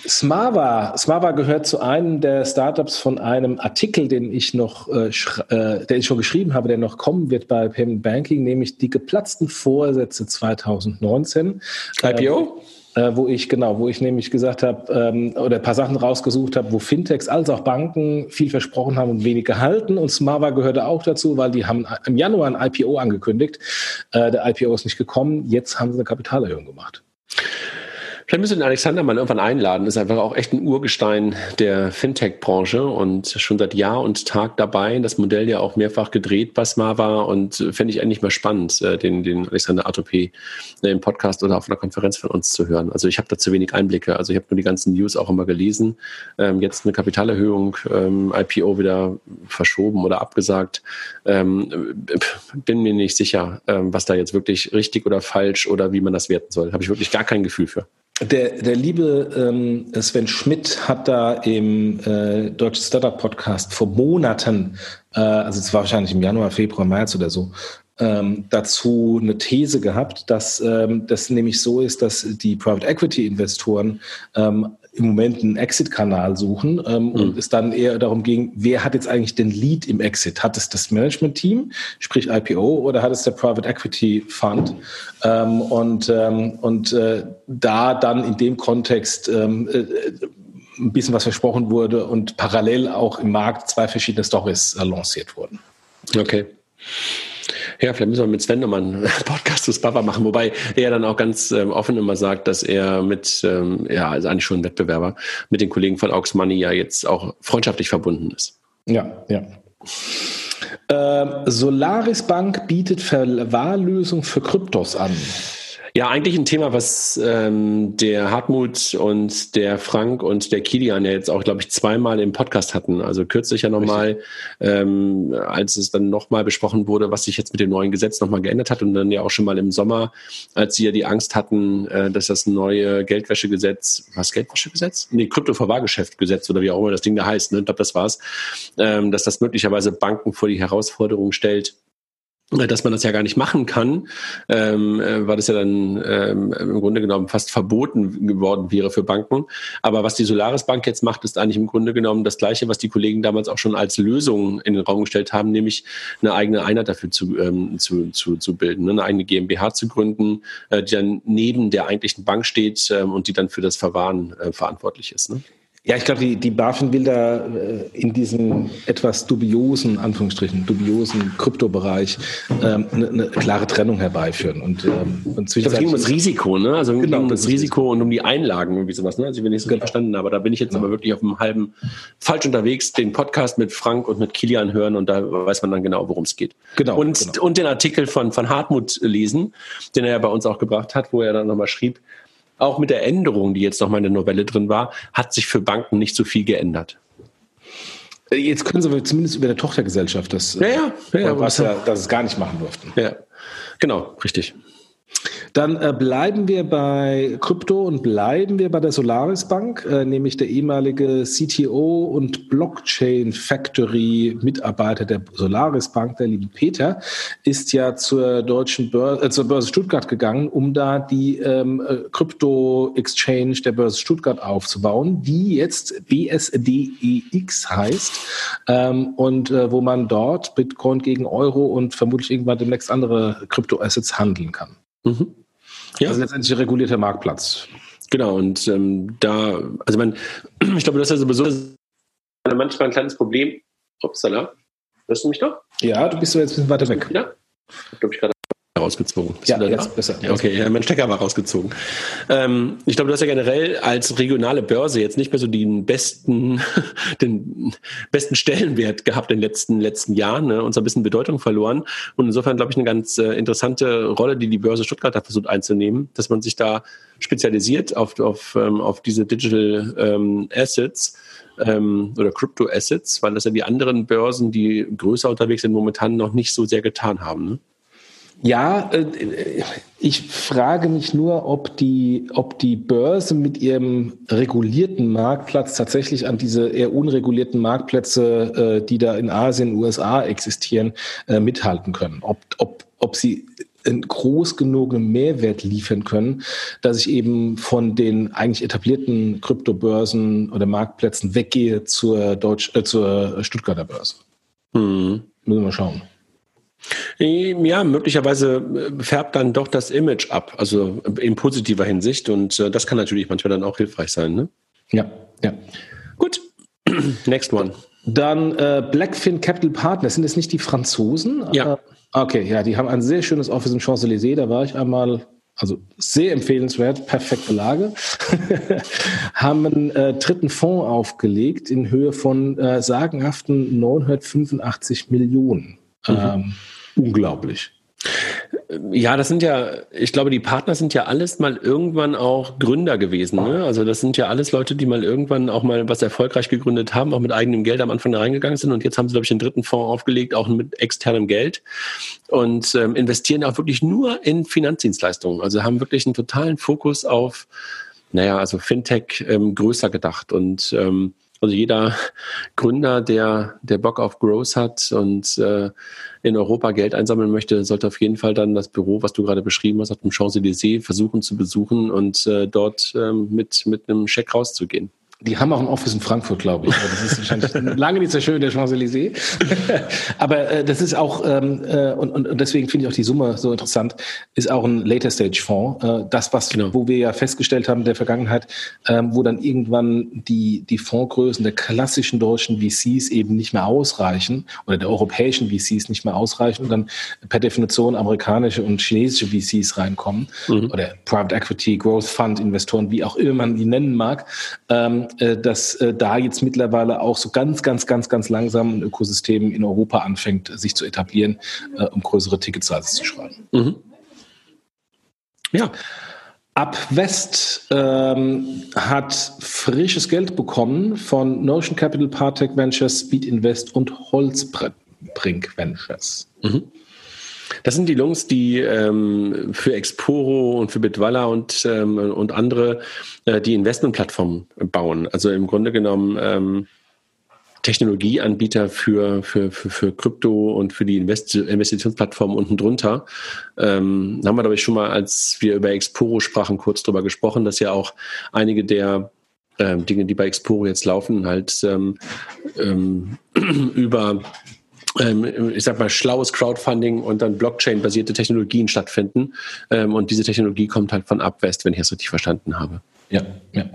Smava. Smava gehört zu einem der Startups von einem Artikel, den ich noch, äh, äh, den ich schon geschrieben habe, der noch kommen wird bei Payment Banking, nämlich die geplatzten Vorsätze 2019. IPO? Äh, äh, wo ich genau, wo ich nämlich gesagt habe ähm, oder ein paar Sachen rausgesucht habe, wo Fintechs als auch Banken viel versprochen haben und wenig gehalten. Und Smava gehörte auch dazu, weil die haben im Januar ein IPO angekündigt. Äh, der IPO ist nicht gekommen. Jetzt haben sie eine Kapitalerhöhung gemacht. Vielleicht müssen wir den Alexander mal irgendwann einladen. Ist einfach auch echt ein Urgestein der Fintech-Branche und schon seit Jahr und Tag dabei. Das Modell ja auch mehrfach gedreht bei Smava und fände ich eigentlich mal spannend, äh, den, den Alexander Atopé äh, im Podcast oder auf einer Konferenz von uns zu hören. Also ich habe da zu wenig Einblicke. Also ich habe nur die ganzen News auch immer gelesen. Ähm, jetzt eine Kapitalerhöhung, ähm, IPO wieder verschoben oder abgesagt. Ähm, bin mir nicht sicher, was da jetzt wirklich richtig oder falsch oder wie man das werten soll. Habe ich wirklich gar kein Gefühl für. Der, der liebe ähm, Sven Schmidt hat da im äh, Deutschen Startup Podcast vor Monaten, äh, also es war wahrscheinlich im Januar, Februar, März oder so, ähm, dazu eine These gehabt, dass ähm, das nämlich so ist, dass die Private Equity Investoren ähm, im Moment einen Exit-Kanal suchen ähm, mhm. und es dann eher darum ging, wer hat jetzt eigentlich den Lead im Exit? Hat es das Management-Team, sprich IPO, oder hat es der Private Equity Fund? Ähm, und ähm, und äh, da dann in dem Kontext ähm, äh, ein bisschen was versprochen wurde und parallel auch im Markt zwei verschiedene Stories äh, lanciert wurden. Okay. Ja, vielleicht müssen wir mit Sven nochmal einen Podcast zu Spava machen, wobei er dann auch ganz ähm, offen immer sagt, dass er mit, ähm, ja, also eigentlich schon ein Wettbewerber, mit den Kollegen von Aux Money ja jetzt auch freundschaftlich verbunden ist. Ja, ja. Ähm, Solaris Bank bietet Verwahrlösung für Kryptos an. Ja, eigentlich ein Thema, was ähm, der Hartmut und der Frank und der Kilian ja jetzt auch, glaube ich, zweimal im Podcast hatten. Also kürzlich ja nochmal, ähm, als es dann nochmal besprochen wurde, was sich jetzt mit dem neuen Gesetz nochmal geändert hat und dann ja auch schon mal im Sommer, als sie ja die Angst hatten, äh, dass das neue Geldwäschegesetz, was Geldwäschegesetz? Nee, Kryptoverwahrgeschäftgesetz oder wie auch immer das Ding da heißt, ne? ich glaube, das war's, ähm, dass das möglicherweise Banken vor die Herausforderung stellt, dass man das ja gar nicht machen kann, ähm, äh, weil das ja dann ähm, im Grunde genommen fast verboten geworden wäre für Banken. Aber was die Solaris Bank jetzt macht, ist eigentlich im Grunde genommen das Gleiche, was die Kollegen damals auch schon als Lösung in den Raum gestellt haben, nämlich eine eigene Einheit dafür zu, ähm, zu, zu, zu bilden, ne? eine eigene GmbH zu gründen, äh, die dann neben der eigentlichen Bank steht ähm, und die dann für das Verwahren äh, verantwortlich ist. Ne? Ja, ich glaube, die, die BaFin will da äh, in diesem etwas dubiosen, Anführungsstrichen, dubiosen Kryptobereich ähm, eine, eine klare Trennung herbeiführen. Und, ähm, und es ging um das Risiko, ne? Also genau, um das Risiko und um die Einlagen irgendwie sowas, ne? Also ich bin nicht so genau. verstanden, aber da bin ich jetzt genau. aber wirklich auf einem halben falsch unterwegs, den Podcast mit Frank und mit Kilian hören und da weiß man dann genau, worum es geht. Genau. Und, genau. und den Artikel von, von Hartmut lesen, den er ja bei uns auch gebracht hat, wo er dann nochmal schrieb, auch mit der Änderung, die jetzt noch mal in der Novelle drin war, hat sich für Banken nicht so viel geändert. Jetzt können sie zumindest über der Tochtergesellschaft das, ja, ja, ja, was ja, dass es gar nicht machen durften. Ja, genau, richtig. Dann äh, bleiben wir bei Krypto und bleiben wir bei der Solaris Bank, äh, nämlich der ehemalige CTO und Blockchain Factory Mitarbeiter der Solaris Bank, der liebe Peter, ist ja zur deutschen Börse, äh, zur Börse Stuttgart gegangen, um da die ähm, äh, Krypto Exchange der Börse Stuttgart aufzubauen, die jetzt BSDEX heißt ähm, und äh, wo man dort Bitcoin gegen Euro und vermutlich irgendwann demnächst andere Kryptoassets handeln kann. Mhm. Ja. Also letztendlich ein regulierter Marktplatz. Genau, und ähm, da, also man, ich glaube, das ist ja sowieso manchmal ein kleines Problem. Upsala. Hörst du mich doch? Ja, du bist so jetzt ein bisschen weiter weg. Ja. Ich glaube, ich gerade rausgezogen. Bist ja, jetzt besser. Ja, okay, ja, mein Stecker war rausgezogen. Ähm, ich glaube, du hast ja generell als regionale Börse jetzt nicht mehr so den besten, den besten Stellenwert gehabt in den letzten, letzten Jahren ne, und so ein bisschen Bedeutung verloren. Und insofern, glaube ich, eine ganz äh, interessante Rolle, die die Börse Stuttgart da versucht einzunehmen, dass man sich da spezialisiert auf, auf, ähm, auf diese Digital ähm, Assets ähm, oder Crypto Assets, weil das ja die anderen Börsen, die größer unterwegs sind, momentan noch nicht so sehr getan haben. Ne? Ja, äh, ich frage mich nur, ob die, ob die Börse mit ihrem regulierten Marktplatz tatsächlich an diese eher unregulierten Marktplätze, äh, die da in Asien, USA existieren, äh, mithalten können. Ob, ob, ob sie einen groß genugenen Mehrwert liefern können, dass ich eben von den eigentlich etablierten Kryptobörsen oder Marktplätzen weggehe zur, Deutsch, äh, zur Stuttgarter Börse. Hm. Müssen wir mal schauen. Ja, möglicherweise äh, färbt dann doch das Image ab, also in positiver Hinsicht. Und äh, das kann natürlich manchmal dann auch hilfreich sein. Ne? Ja, ja. Gut. Next one. Dann äh, Blackfin Capital Partners. Sind das nicht die Franzosen? Ja. Äh, okay, ja, die haben ein sehr schönes Office in Champs-Élysées. Da war ich einmal also sehr empfehlenswert, perfekte Lage, haben einen äh, dritten Fonds aufgelegt in Höhe von äh, sagenhaften 985 Millionen. Mhm. Ähm, unglaublich. Ja, das sind ja, ich glaube, die Partner sind ja alles mal irgendwann auch Gründer gewesen. Ne? Also das sind ja alles Leute, die mal irgendwann auch mal was erfolgreich gegründet haben, auch mit eigenem Geld am Anfang da reingegangen sind. Und jetzt haben sie, glaube ich, den dritten Fonds aufgelegt, auch mit externem Geld und ähm, investieren auch wirklich nur in Finanzdienstleistungen. Also haben wirklich einen totalen Fokus auf, naja, also Fintech ähm, größer gedacht und ähm, also jeder Gründer, der, der Bock auf Growth hat und äh, in Europa Geld einsammeln möchte, sollte auf jeden Fall dann das Büro, was du gerade beschrieben hast, auf dem Champs-Élysées versuchen zu besuchen und äh, dort ähm, mit, mit einem Scheck rauszugehen. Die haben auch ein Office in Frankfurt, glaube ich. Das ist wahrscheinlich lange nicht so schön, der Champs-Élysées. Aber äh, das ist auch, ähm, äh, und, und deswegen finde ich auch die Summe so interessant, ist auch ein Later-Stage-Fonds. Äh, das, was, genau. wo wir ja festgestellt haben in der Vergangenheit, ähm, wo dann irgendwann die, die Fondsgrößen der klassischen deutschen VCs eben nicht mehr ausreichen oder der europäischen VCs nicht mehr ausreichen und dann per Definition amerikanische und chinesische VCs reinkommen mhm. oder Private Equity, Growth Fund Investoren, wie auch immer man die nennen mag. Ähm, äh, dass äh, da jetzt mittlerweile auch so ganz, ganz, ganz, ganz langsam ein Ökosystem in Europa anfängt, sich zu etablieren, äh, um größere Ticketsizes zu schreiben. Mhm. Ja. Ab West ähm, hat frisches Geld bekommen von Notion Capital, Partech Ventures, Speed Invest und Holzbrink Ventures. Mhm. Das sind die Lungs, die ähm, für Exporo und für Bitwalla und, ähm, und andere äh, die Investmentplattformen bauen. Also im Grunde genommen ähm, Technologieanbieter für, für, für, für Krypto und für die Invest Investitionsplattformen unten drunter. Ähm, haben wir, glaube ich, schon mal, als wir über Exporo sprachen, kurz drüber gesprochen, dass ja auch einige der ähm, Dinge, die bei Exporo jetzt laufen, halt ähm, ähm, über ich sag mal, schlaues Crowdfunding und dann Blockchain-basierte Technologien stattfinden. Ähm, und diese Technologie kommt halt von Abwest, wenn ich es richtig verstanden habe. Ja, ja.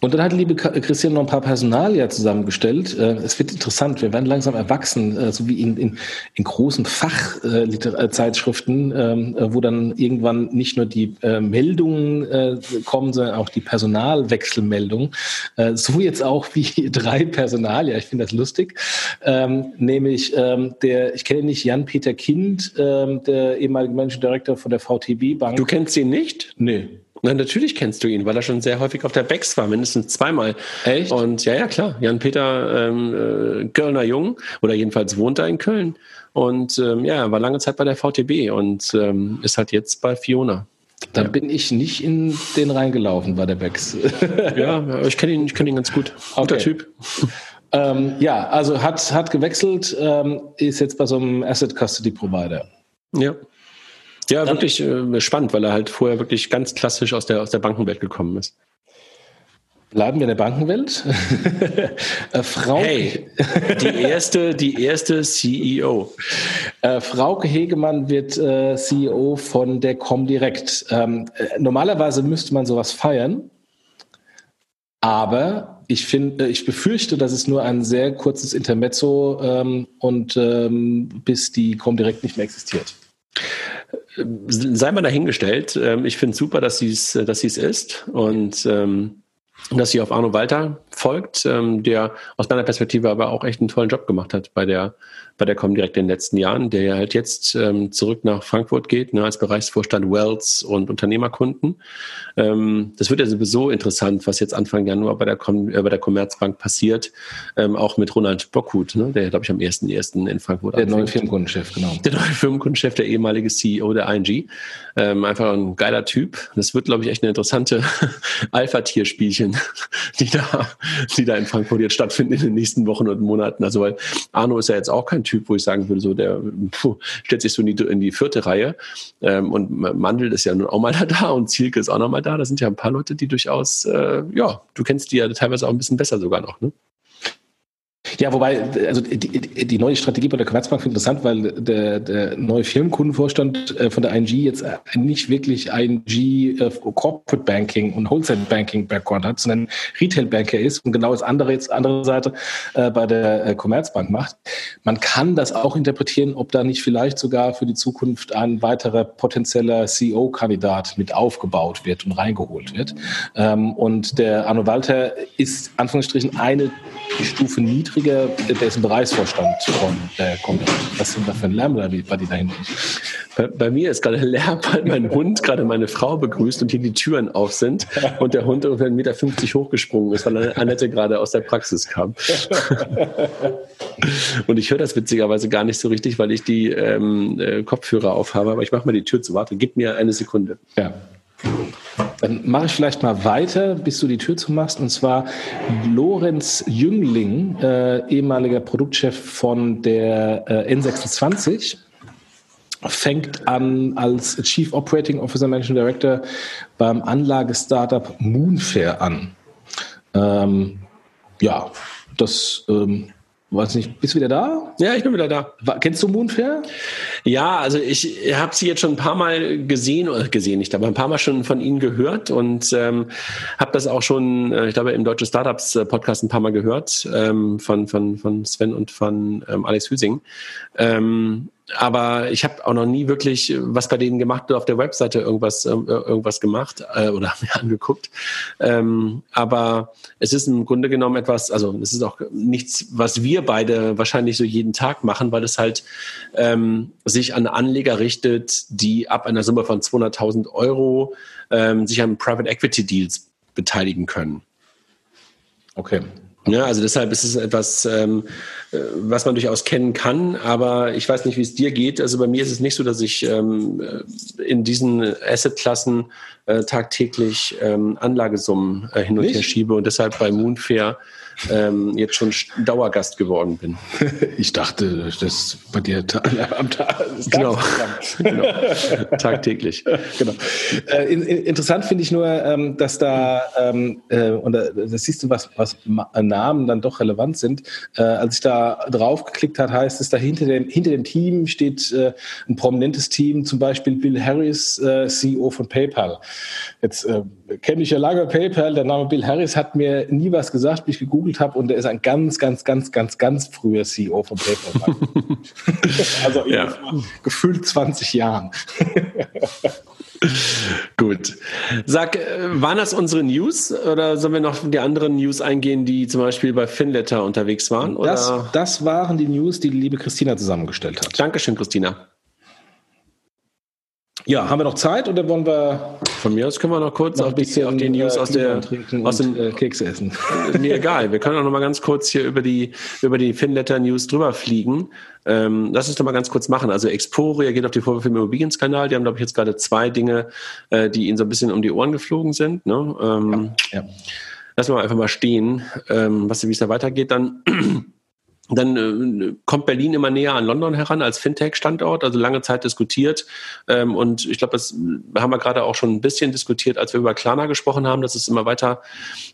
Und dann hat liebe Christian noch ein paar Personalien zusammengestellt. Äh, es wird interessant, wir werden langsam erwachsen, äh, so wie in, in, in großen Fachzeitschriften, ähm, äh, wo dann irgendwann nicht nur die Meldungen kommen, sondern auch die Personalwechselmeldungen. So jetzt auch wie drei Personalien. Ich finde das lustig. Ähm, nämlich ähm, der, ich kenne nicht, Jan-Peter Kind, der ehemalige Managing Director von der VTB Bank. Du kennst ihn nicht? Nee. Na, natürlich kennst du ihn, weil er schon sehr häufig auf der Bex war, mindestens zweimal. Echt? Und ja, ja, klar. Jan-Peter ähm, äh, Kölner Jung, oder jedenfalls wohnt er in Köln. Und ähm, ja, er war lange Zeit bei der VTB und ähm, ist halt jetzt bei Fiona. Da ja. bin ich nicht in den reingelaufen bei der Bex. ja, ich kenne ihn, ich kenn ihn ganz gut. Guter okay. Typ. Ähm, ja, also hat, hat gewechselt, ähm, ist jetzt bei so einem Asset Custody Provider. Ja. Ja, Dann, wirklich äh, spannend, weil er halt vorher wirklich ganz klassisch aus der, aus der Bankenwelt gekommen ist. Bleiben wir in der Bankenwelt. äh, Frau hey, die erste, die erste CEO. Äh, Frauke Hegemann wird äh, CEO von der Comdirect. Ähm, äh, normalerweise müsste man sowas feiern, aber ich finde, ich befürchte, dass es nur ein sehr kurzes Intermezzo ähm, und ähm, bis die Comdirect nicht mehr existiert sei mal dahingestellt. Ähm, ich finde es super, dass sie es dass sie's ist und ähm, dass sie auf Arno Walter folgt, ähm, der aus meiner Perspektive aber auch echt einen tollen Job gemacht hat bei der bei der Comdirect in den letzten Jahren, der ja halt jetzt ähm, zurück nach Frankfurt geht, ne, als Bereichsvorstand Wells und Unternehmerkunden. Ähm, das wird ja sowieso interessant, was jetzt Anfang Januar bei der, Com äh, bei der Commerzbank passiert, ähm, auch mit Ronald Bockhut, ne, der glaube ich am 1.1. in Frankfurt Der anfängt. neue Firmenkundenchef, genau. Der neue Firmenkundenchef, der ehemalige CEO der ING. Ähm, einfach ein geiler Typ. Das wird, glaube ich, echt eine interessante Alpha-Tier-Spielchen, die da, die da in Frankfurt jetzt stattfinden in den nächsten Wochen und Monaten. Also weil Arno ist ja jetzt auch kein Typ, wo ich sagen würde, so der puh, stellt sich so in die, in die vierte Reihe. Ähm, und Mandel ist ja nun auch mal da und Zielke ist auch noch mal da. Da sind ja ein paar Leute, die durchaus, äh, ja, du kennst die ja teilweise auch ein bisschen besser sogar noch, ne? Ja, wobei, also die, die neue Strategie bei der Commerzbank finde ich interessant, weil der, der neue Firmenkundenvorstand äh, von der ING jetzt nicht wirklich ING äh, Corporate Banking und Wholesale Banking Background hat, sondern Retail Banker ist und genau das andere jetzt andere Seite äh, bei der Commerzbank macht. Man kann das auch interpretieren, ob da nicht vielleicht sogar für die Zukunft ein weiterer potenzieller CEO-Kandidat mit aufgebaut wird und reingeholt wird. Ähm, und der Arno Walter ist Anführungsstrichen eine Stufe niedriger Kollege, der ist im Bereichsvorstand von der Comdirect. Was sind da für ein Lärm bei dir da hinten? Bei, bei, mir ist gerade Lärm, weil mein Hund gerade meine Frau begrüßt und hier die Türen auf sind und der Hund ungefähr 1,50 Meter hochgesprungen ist, weil Annette gerade aus der Praxis kam. und ich höre das witzigerweise gar nicht so richtig, weil ich die ähm, äh, Kopfhörer aufhabe, aber ich mache mal die Tür zu. Warte, gib mir eine Sekunde. Ja. Dann mache ich vielleicht mal weiter, bis du die Tür zumachst. Und zwar Lorenz Jüngling, äh, ehemaliger Produktchef von der äh, N26, fängt an als Chief Operating Officer Managing Director beim Anlagestartup Moonfair an. Ähm, ja, das ähm, Weiß nicht, bist du wieder da? Ja, ich bin wieder da. Kennst du Moonfair? Ja, also ich habe sie jetzt schon ein paar Mal gesehen, oder gesehen nicht, aber ein paar Mal schon von Ihnen gehört und ähm, habe das auch schon, äh, ich glaube, im Deutsche Startups Podcast ein paar Mal gehört ähm, von, von, von Sven und von ähm, Alex Hüsing. Ähm, aber ich habe auch noch nie wirklich was bei denen gemacht oder auf der Webseite irgendwas äh, irgendwas gemacht äh, oder mir angeguckt. Ähm, aber es ist im Grunde genommen etwas, also es ist auch nichts, was wir beide wahrscheinlich so jeden Tag machen, weil es halt ähm, sich an Anleger richtet, die ab einer Summe von 200.000 Euro ähm, sich an Private Equity Deals beteiligen können. Okay. Ja, also deshalb ist es etwas, ähm, äh, was man durchaus kennen kann, aber ich weiß nicht, wie es dir geht. Also bei mir ist es nicht so, dass ich ähm, äh, in diesen Assetklassen äh, tagtäglich ähm, Anlagesummen äh, hin und nicht? her schiebe und deshalb bei Moonfair ähm, jetzt schon Dauergast geworden bin. Ich dachte, das bei dir am Tag. Genau. genau. Tagtäglich. Genau. Äh, in, interessant finde ich nur, ähm, dass da, ähm, äh, und da, das siehst du, was, was Namen dann doch relevant sind. Äh, als ich da drauf geklickt habe, heißt es, da hinter dem, hinter dem Team steht äh, ein prominentes Team, zum Beispiel Bill Harris, äh, CEO von PayPal. Jetzt äh, kenne ich ja lange PayPal, der Name Bill Harris hat mir nie was gesagt, bis ich gegoogelt habe und er ist ein ganz, ganz, ganz, ganz, ganz früher CEO von PayPal. also ja. gefühlt 20 Jahren. Gut. Sag, äh, waren das unsere News oder sollen wir noch die anderen News eingehen, die zum Beispiel bei Finletter unterwegs waren? Das, das waren die News, die die liebe Christina zusammengestellt hat. Dankeschön, Christina. Ja, haben wir noch Zeit oder wollen wir Von mir aus können wir noch kurz noch ein bisschen auf die News äh, aus der aus dem äh, Keks essen. Mir egal. Wir können auch noch mal ganz kurz hier über die über die Finletter News drüber fliegen. Ähm, lass uns doch mal ganz kurz machen. Also Expo reagiert auf die Vorwürfe im Immobilienskandal. Die haben glaube ich jetzt gerade zwei Dinge, äh, die ihnen so ein bisschen um die Ohren geflogen sind. Ne? Ähm, ja, ja. Lassen wir einfach mal stehen, ähm, was wie es da weitergeht. Dann dann äh, kommt Berlin immer näher an London heran als Fintech-Standort, also lange Zeit diskutiert. Ähm, und ich glaube, das haben wir gerade auch schon ein bisschen diskutiert, als wir über Klarna gesprochen haben, dass es immer weiter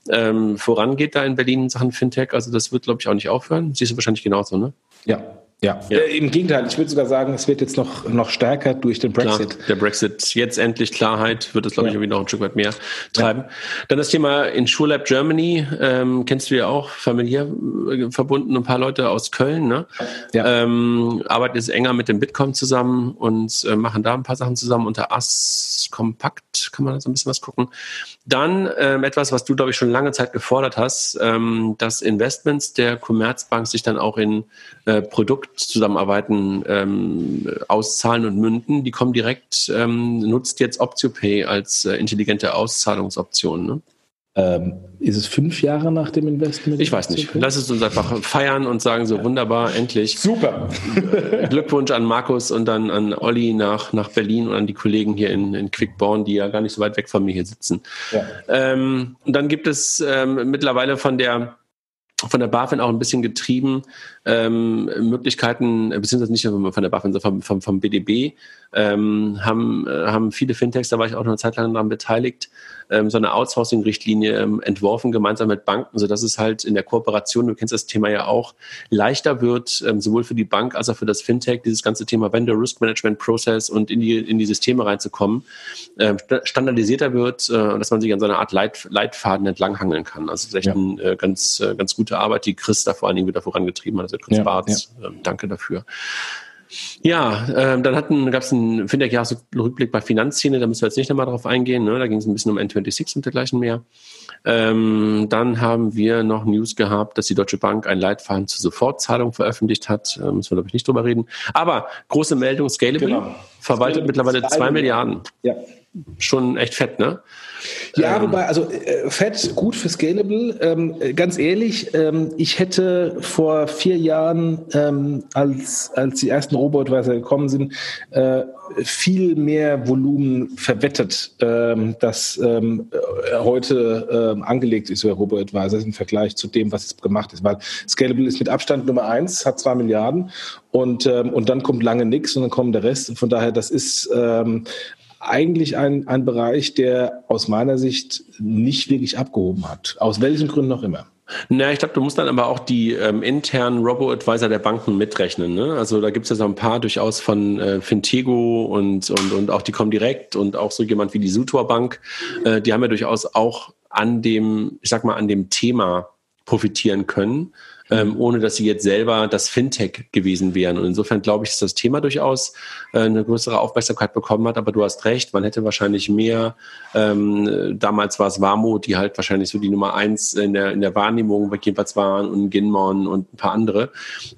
ähm, vorangeht da in Berlin in Sachen Fintech. Also das wird, glaube ich, auch nicht aufhören. Siehst du wahrscheinlich genauso, ne? Ja, ja, ja. Äh, im Gegenteil, ich würde sogar sagen, es wird jetzt noch, noch stärker durch den Brexit. Klar, der Brexit, jetzt endlich Klarheit, wird es, glaube ich, irgendwie noch ein Stück weit mehr treiben. Ja. Dann das Thema InsurLab Germany, ähm, kennst du ja auch, familiär äh, verbunden, ein paar Leute aus Köln, ne? Ja. Ähm, arbeiten jetzt enger mit dem Bitkom zusammen und äh, machen da ein paar Sachen zusammen unter AS Kompakt, kann man da so ein bisschen was gucken. Dann ähm, etwas, was du, glaube ich, schon lange Zeit gefordert hast, ähm, dass Investments der Commerzbank sich dann auch in äh, Produkte Zusammenarbeiten ähm, auszahlen und münden, die kommen direkt, ähm, nutzt jetzt OptioPay als äh, intelligente Auszahlungsoption. Ne? Ähm, ist es fünf Jahre nach dem Investment? Ich weiß nicht. Lass es uns einfach feiern und sagen so wunderbar, endlich. Super. Glückwunsch an Markus und dann an Olli nach, nach Berlin und an die Kollegen hier in, in Quickborn, die ja gar nicht so weit weg von mir hier sitzen. Ja. Ähm, und dann gibt es ähm, mittlerweile von der von der BaFin auch ein bisschen getrieben, ähm, Möglichkeiten, beziehungsweise nicht von der BaFin, sondern vom, vom, vom BDB, ähm, haben, äh, haben viele Fintechs, da war ich auch noch eine Zeit lang daran beteiligt, ähm, so eine Outsourcing-Richtlinie ähm, entworfen, gemeinsam mit Banken, sodass es halt in der Kooperation, du kennst das Thema ja auch, leichter wird, ähm, sowohl für die Bank als auch für das Fintech, dieses ganze Thema Vendor Risk Management Process und in die, in die Systeme reinzukommen, äh, standardisierter wird, äh, dass man sich an so einer Art Leit, Leitfaden entlanghangeln kann. Also das ist echt ja. eine äh, ganz, äh, ganz gute Arbeit, die Chris da vor allen Dingen wieder vorangetrieben hat, Bartz, ja. Ähm, danke dafür. Ja, ähm, dann gab es einen Fintech-Jahresrückblick bei Finanzszene, da müssen wir jetzt nicht nochmal drauf eingehen, ne? da ging es ein bisschen um N26 und dergleichen mehr. Ähm, dann haben wir noch News gehabt, dass die Deutsche Bank ein Leitfaden zur Sofortzahlung veröffentlicht hat. Da müssen wir, glaube ich, nicht drüber reden. Aber große Meldung, Scalable genau. verwaltet Scalable mittlerweile zwei Milliarden. Ja. Schon echt fett, ne? Ja, ähm, wobei, also äh, Fett gut für Scalable. Ähm, ganz ehrlich, ähm, ich hätte vor vier Jahren, ähm, als, als die ersten Robotweiser gekommen sind, äh, viel mehr Volumen verwettet, ähm, das ähm, heute ähm, angelegt ist über Robo-Advisor im Vergleich zu dem, was es gemacht ist. Weil Scalable ist mit Abstand Nummer eins, hat zwei Milliarden und, und dann kommt lange nichts und dann kommt der Rest. Von daher, das ist eigentlich ein, ein Bereich, der aus meiner Sicht nicht wirklich abgehoben hat. Aus welchen Gründen auch immer. Na, ich glaube, du musst dann aber auch die ähm, internen Robo-Advisor der Banken mitrechnen. Ne? Also da gibt es ja so ein paar durchaus von äh, Fintego und, und, und auch die Comdirect und auch so jemand wie die Sutor Bank. Äh, die haben ja durchaus auch an dem, ich sag mal, an dem Thema profitieren können ähm, ohne dass sie jetzt selber das Fintech gewesen wären. Und insofern glaube ich, dass das Thema durchaus äh, eine größere Aufmerksamkeit bekommen hat. Aber du hast recht, man hätte wahrscheinlich mehr, ähm, damals war es Warmo, die halt wahrscheinlich so die Nummer eins in der, in der Wahrnehmung jedenfalls waren und Ginmon und ein paar andere.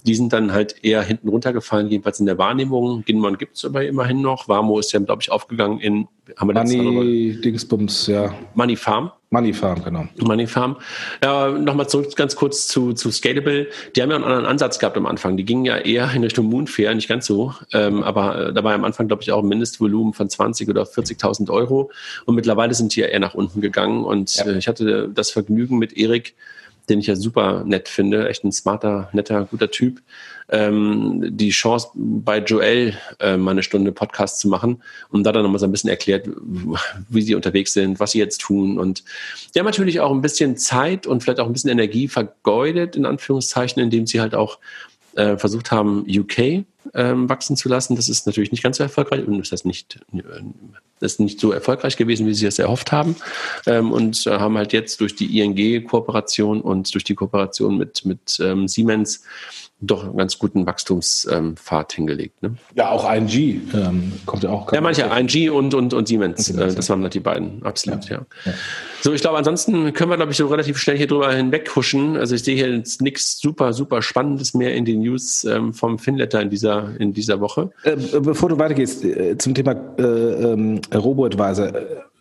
Die sind dann halt eher hinten runtergefallen, jedenfalls in der Wahrnehmung. Ginmon gibt es aber immerhin noch. Warmo ist ja, glaube ich, aufgegangen in haben wir Money Dingsbums, ja. Money Farm. Money Farm, genau. Money Farm. Ja, Nochmal zurück ganz kurz zu, zu Scalable. Die haben ja einen anderen Ansatz gehabt am Anfang. Die gingen ja eher in Richtung Moonfair, nicht ganz so. Ähm, aber äh, da war am Anfang, glaube ich, auch ein Mindestvolumen von 20 oder 40.000 Euro. Und mittlerweile sind die ja eher nach unten gegangen. Und ja. äh, ich hatte das Vergnügen mit Erik, den ich ja super nett finde, echt ein smarter, netter, guter Typ, ähm, die Chance bei Joel äh, mal eine Stunde Podcast zu machen und da dann nochmal so ein bisschen erklärt, wie sie unterwegs sind, was sie jetzt tun. Und die haben natürlich auch ein bisschen Zeit und vielleicht auch ein bisschen Energie vergeudet, in Anführungszeichen, indem sie halt auch äh, versucht haben, UK ähm, wachsen zu lassen. Das ist natürlich nicht ganz so erfolgreich und das heißt nicht, äh, das ist nicht so erfolgreich gewesen, wie sie es erhofft haben. Ähm, und äh, haben halt jetzt durch die ING-Kooperation und durch die Kooperation mit, mit ähm, Siemens doch einen ganz guten Wachstumspfad hingelegt. Ne? Ja, auch ING ähm, kommt ja auch. Ja, manche ING und, und, und Siemens. Und Siemens äh, das waren halt die beiden, absolut, ja. ja. ja. So, ich glaube, ansonsten können wir, glaube ich, so relativ schnell hier drüber hinweghuschen. Also ich sehe hier jetzt nichts super, super Spannendes mehr in den News ähm, vom Finletter in dieser, in dieser Woche. Äh, bevor du weitergehst, äh, zum Thema äh, ähm, Robo-Advisor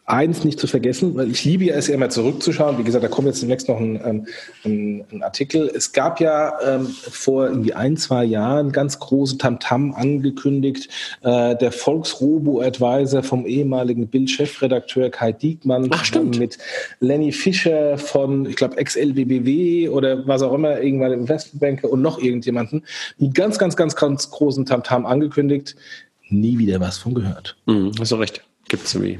eins nicht zu vergessen, weil ich liebe ja es ja immer zurückzuschauen. Wie gesagt, da kommt jetzt demnächst noch ein, ähm, ein, ein Artikel. Es gab ja ähm, vor irgendwie ein, zwei Jahren ganz große Tamtam angekündigt. Äh, der Volksrobo-Advisor vom ehemaligen Bild-Chefredakteur Kai Diekmann Ach, mit Lenny Fischer von, ich glaube, ex-LBBW oder was auch immer, irgendwann Investmentbanker und noch irgendjemanden. Die ganz, ganz, ganz, ganz großen Tamtam angekündigt. Nie wieder was von gehört. Mhm, hast du recht. Gibt es irgendwie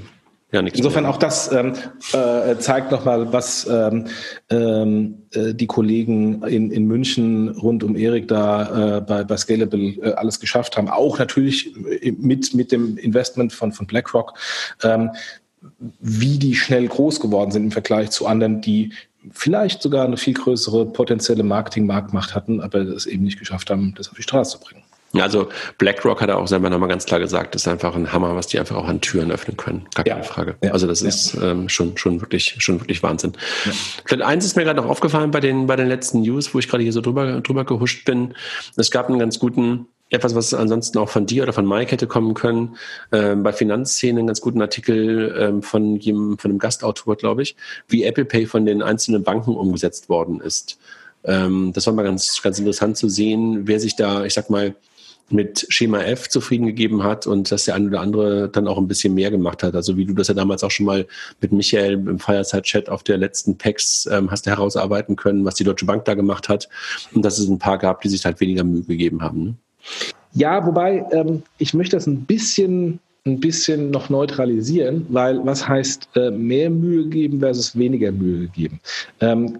ja, Insofern mehr. auch das ähm, äh, zeigt nochmal, was ähm, ähm, äh, die Kollegen in, in München rund um Erik da äh, bei, bei Scalable äh, alles geschafft haben. Auch natürlich mit, mit dem Investment von, von BlackRock, ähm, wie die schnell groß geworden sind im Vergleich zu anderen, die vielleicht sogar eine viel größere potenzielle Marketing-Marktmacht hatten, aber es eben nicht geschafft haben, das auf die Straße zu bringen. Also BlackRock hat er auch selber nochmal ganz klar gesagt, das ist einfach ein Hammer, was die einfach auch an Türen öffnen können. Gar keine ja. Frage. Ja. Also das ja. ist ähm, schon, schon wirklich, schon wirklich Wahnsinn. Vielleicht eins ist mir gerade noch aufgefallen bei den, bei den letzten News, wo ich gerade hier so drüber, drüber gehuscht bin. Es gab einen ganz guten, etwas, was ansonsten auch von dir oder von Mike hätte kommen können, ähm, bei Finanzszenen einen ganz guten Artikel ähm, von jedem, von einem Gastautor, glaube ich, wie Apple Pay von den einzelnen Banken umgesetzt worden ist. Ähm, das war mal ganz, ganz interessant zu sehen, wer sich da, ich sag mal, mit Schema F zufrieden gegeben hat und dass der eine oder andere dann auch ein bisschen mehr gemacht hat. Also wie du das ja damals auch schon mal mit Michael im Fireside-Chat auf der letzten PEX ähm, hast herausarbeiten können, was die Deutsche Bank da gemacht hat und dass es ein paar gab, die sich halt weniger Mühe gegeben haben. Ne? Ja, wobei ähm, ich möchte das ein bisschen ein bisschen noch neutralisieren, weil was heißt äh, mehr Mühe geben versus weniger Mühe geben? Ähm,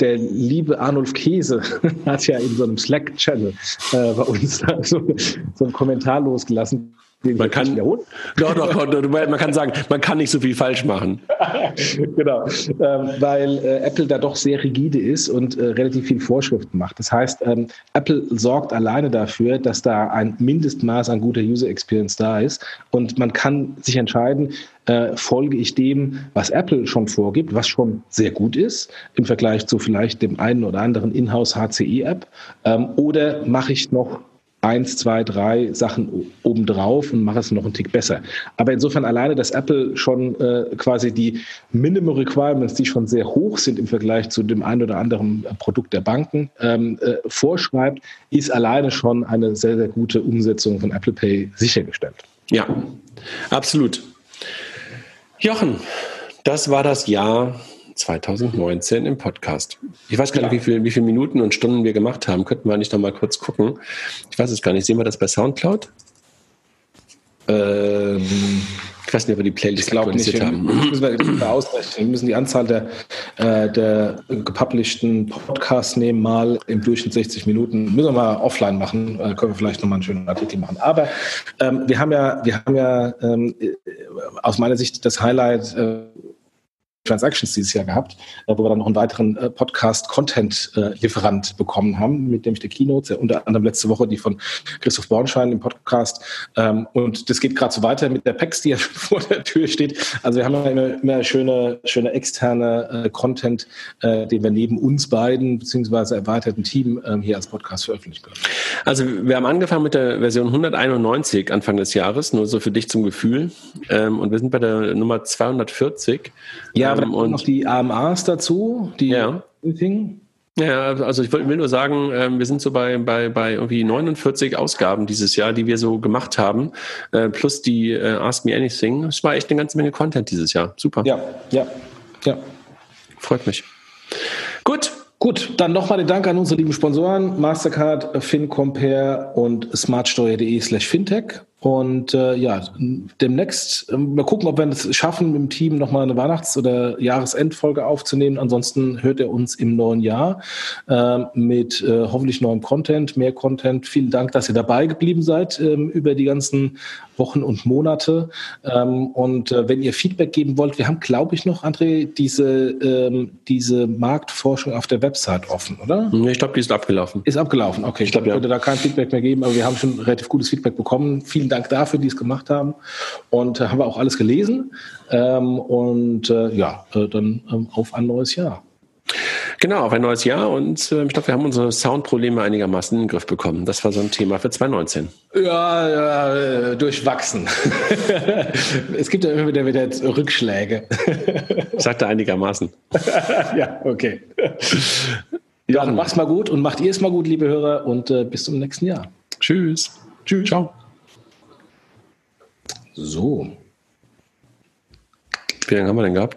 der liebe Arnulf Käse hat ja in so einem Slack-Channel äh, bei uns so, so einen Kommentar losgelassen, man kann, doch, doch, man kann sagen, man kann nicht so viel falsch machen. genau, ähm, weil äh, Apple da doch sehr rigide ist und äh, relativ viel Vorschriften macht. Das heißt, ähm, Apple sorgt alleine dafür, dass da ein Mindestmaß an guter User Experience da ist und man kann sich entscheiden, äh, folge ich dem, was Apple schon vorgibt, was schon sehr gut ist im Vergleich zu vielleicht dem einen oder anderen Inhouse HCI-App, ähm, oder mache ich noch eins, zwei, drei Sachen obendrauf und mache es noch einen Tick besser. Aber insofern alleine, dass Apple schon äh, quasi die Minimum Requirements, die schon sehr hoch sind im Vergleich zu dem einen oder anderen äh, Produkt der Banken, ähm, äh, vorschreibt, ist alleine schon eine sehr, sehr gute Umsetzung von Apple Pay sichergestellt. Ja, absolut. Jochen, das war das Jahr 2019 im Podcast. Ich weiß gar nicht, ja. wie, viel, wie viele Minuten und Stunden wir gemacht haben. Könnten wir nicht noch mal kurz gucken. Ich weiß es gar nicht. Sehen wir das bei Soundcloud? Ähm, ich weiß nicht, ob wir die Playlist aktualisiert nicht. haben. Wir, müssen wir ausrechnen. Wir müssen die Anzahl der, äh, der gepublisheden Podcasts nehmen, mal im Durchschnitt 60 Minuten. Müssen wir mal offline machen. Äh, können wir vielleicht nochmal einen schönen Artikel machen. Aber ähm, wir haben ja, wir haben ja ähm, aus meiner Sicht das Highlight äh, Transactions dieses Jahr gehabt, äh, wo wir dann noch einen weiteren äh, Podcast-Content-Lieferant äh, bekommen haben, mit dem ich die Keynotes, unter anderem letzte Woche die von Christoph Bornschein im Podcast. Ähm, und das geht gerade so weiter mit der PEX, die ja vor der Tür steht. Also wir haben ja immer, immer schöne, schöne externe Content, den wir neben uns beiden beziehungsweise erweiterten Team ähm, hier als Podcast veröffentlichen können. Also wir haben angefangen mit der Version 191 Anfang des Jahres, nur so für dich zum Gefühl. Ähm, und wir sind bei der Nummer 240. Ja, ähm, und noch die AMAs dazu, die ja. Thing. Ja, also ich will nur sagen, ähm, wir sind so bei, bei, bei irgendwie 49 Ausgaben dieses Jahr, die wir so gemacht haben, äh, plus die äh, Ask Me Anything. Es war echt eine ganze Menge Content dieses Jahr. Super. Ja, ja, ja. Freut mich. Gut. Gut, dann nochmal den Dank an unsere lieben Sponsoren, Mastercard, FinCompare und smartsteuer.de slash fintech. Und äh, ja, demnächst äh, mal gucken, ob wir es schaffen, mit dem Team nochmal eine Weihnachts- oder Jahresendfolge aufzunehmen. Ansonsten hört er uns im neuen Jahr äh, mit äh, hoffentlich neuem Content, mehr Content. Vielen Dank, dass ihr dabei geblieben seid ähm, über die ganzen Wochen und Monate. Ähm, und äh, wenn ihr Feedback geben wollt, wir haben, glaube ich, noch, André, diese, ähm, diese Marktforschung auf der Website offen, oder? Ich glaube, die ist abgelaufen. Ist abgelaufen, okay. Ich glaube, ja. könnte da kein Feedback mehr geben, aber wir haben schon relativ gutes Feedback bekommen. Vielen vielen Dank dafür, die es gemacht haben. Und äh, haben wir auch alles gelesen. Ähm, und äh, ja, äh, dann ähm, auf ein neues Jahr. Genau, auf ein neues Jahr und äh, ich glaube, wir haben unsere Soundprobleme einigermaßen in den Griff bekommen. Das war so ein Thema für 2019. Ja, ja durchwachsen. es gibt ja immer wieder, wieder Rückschläge. Sagte einigermaßen. ja, okay. Ja, mach's mal gut und macht ihr es mal gut, liebe Hörer, und äh, bis zum nächsten Jahr. Tschüss. Tschüss. Ciao. So. Wie lange haben wir denn gehabt?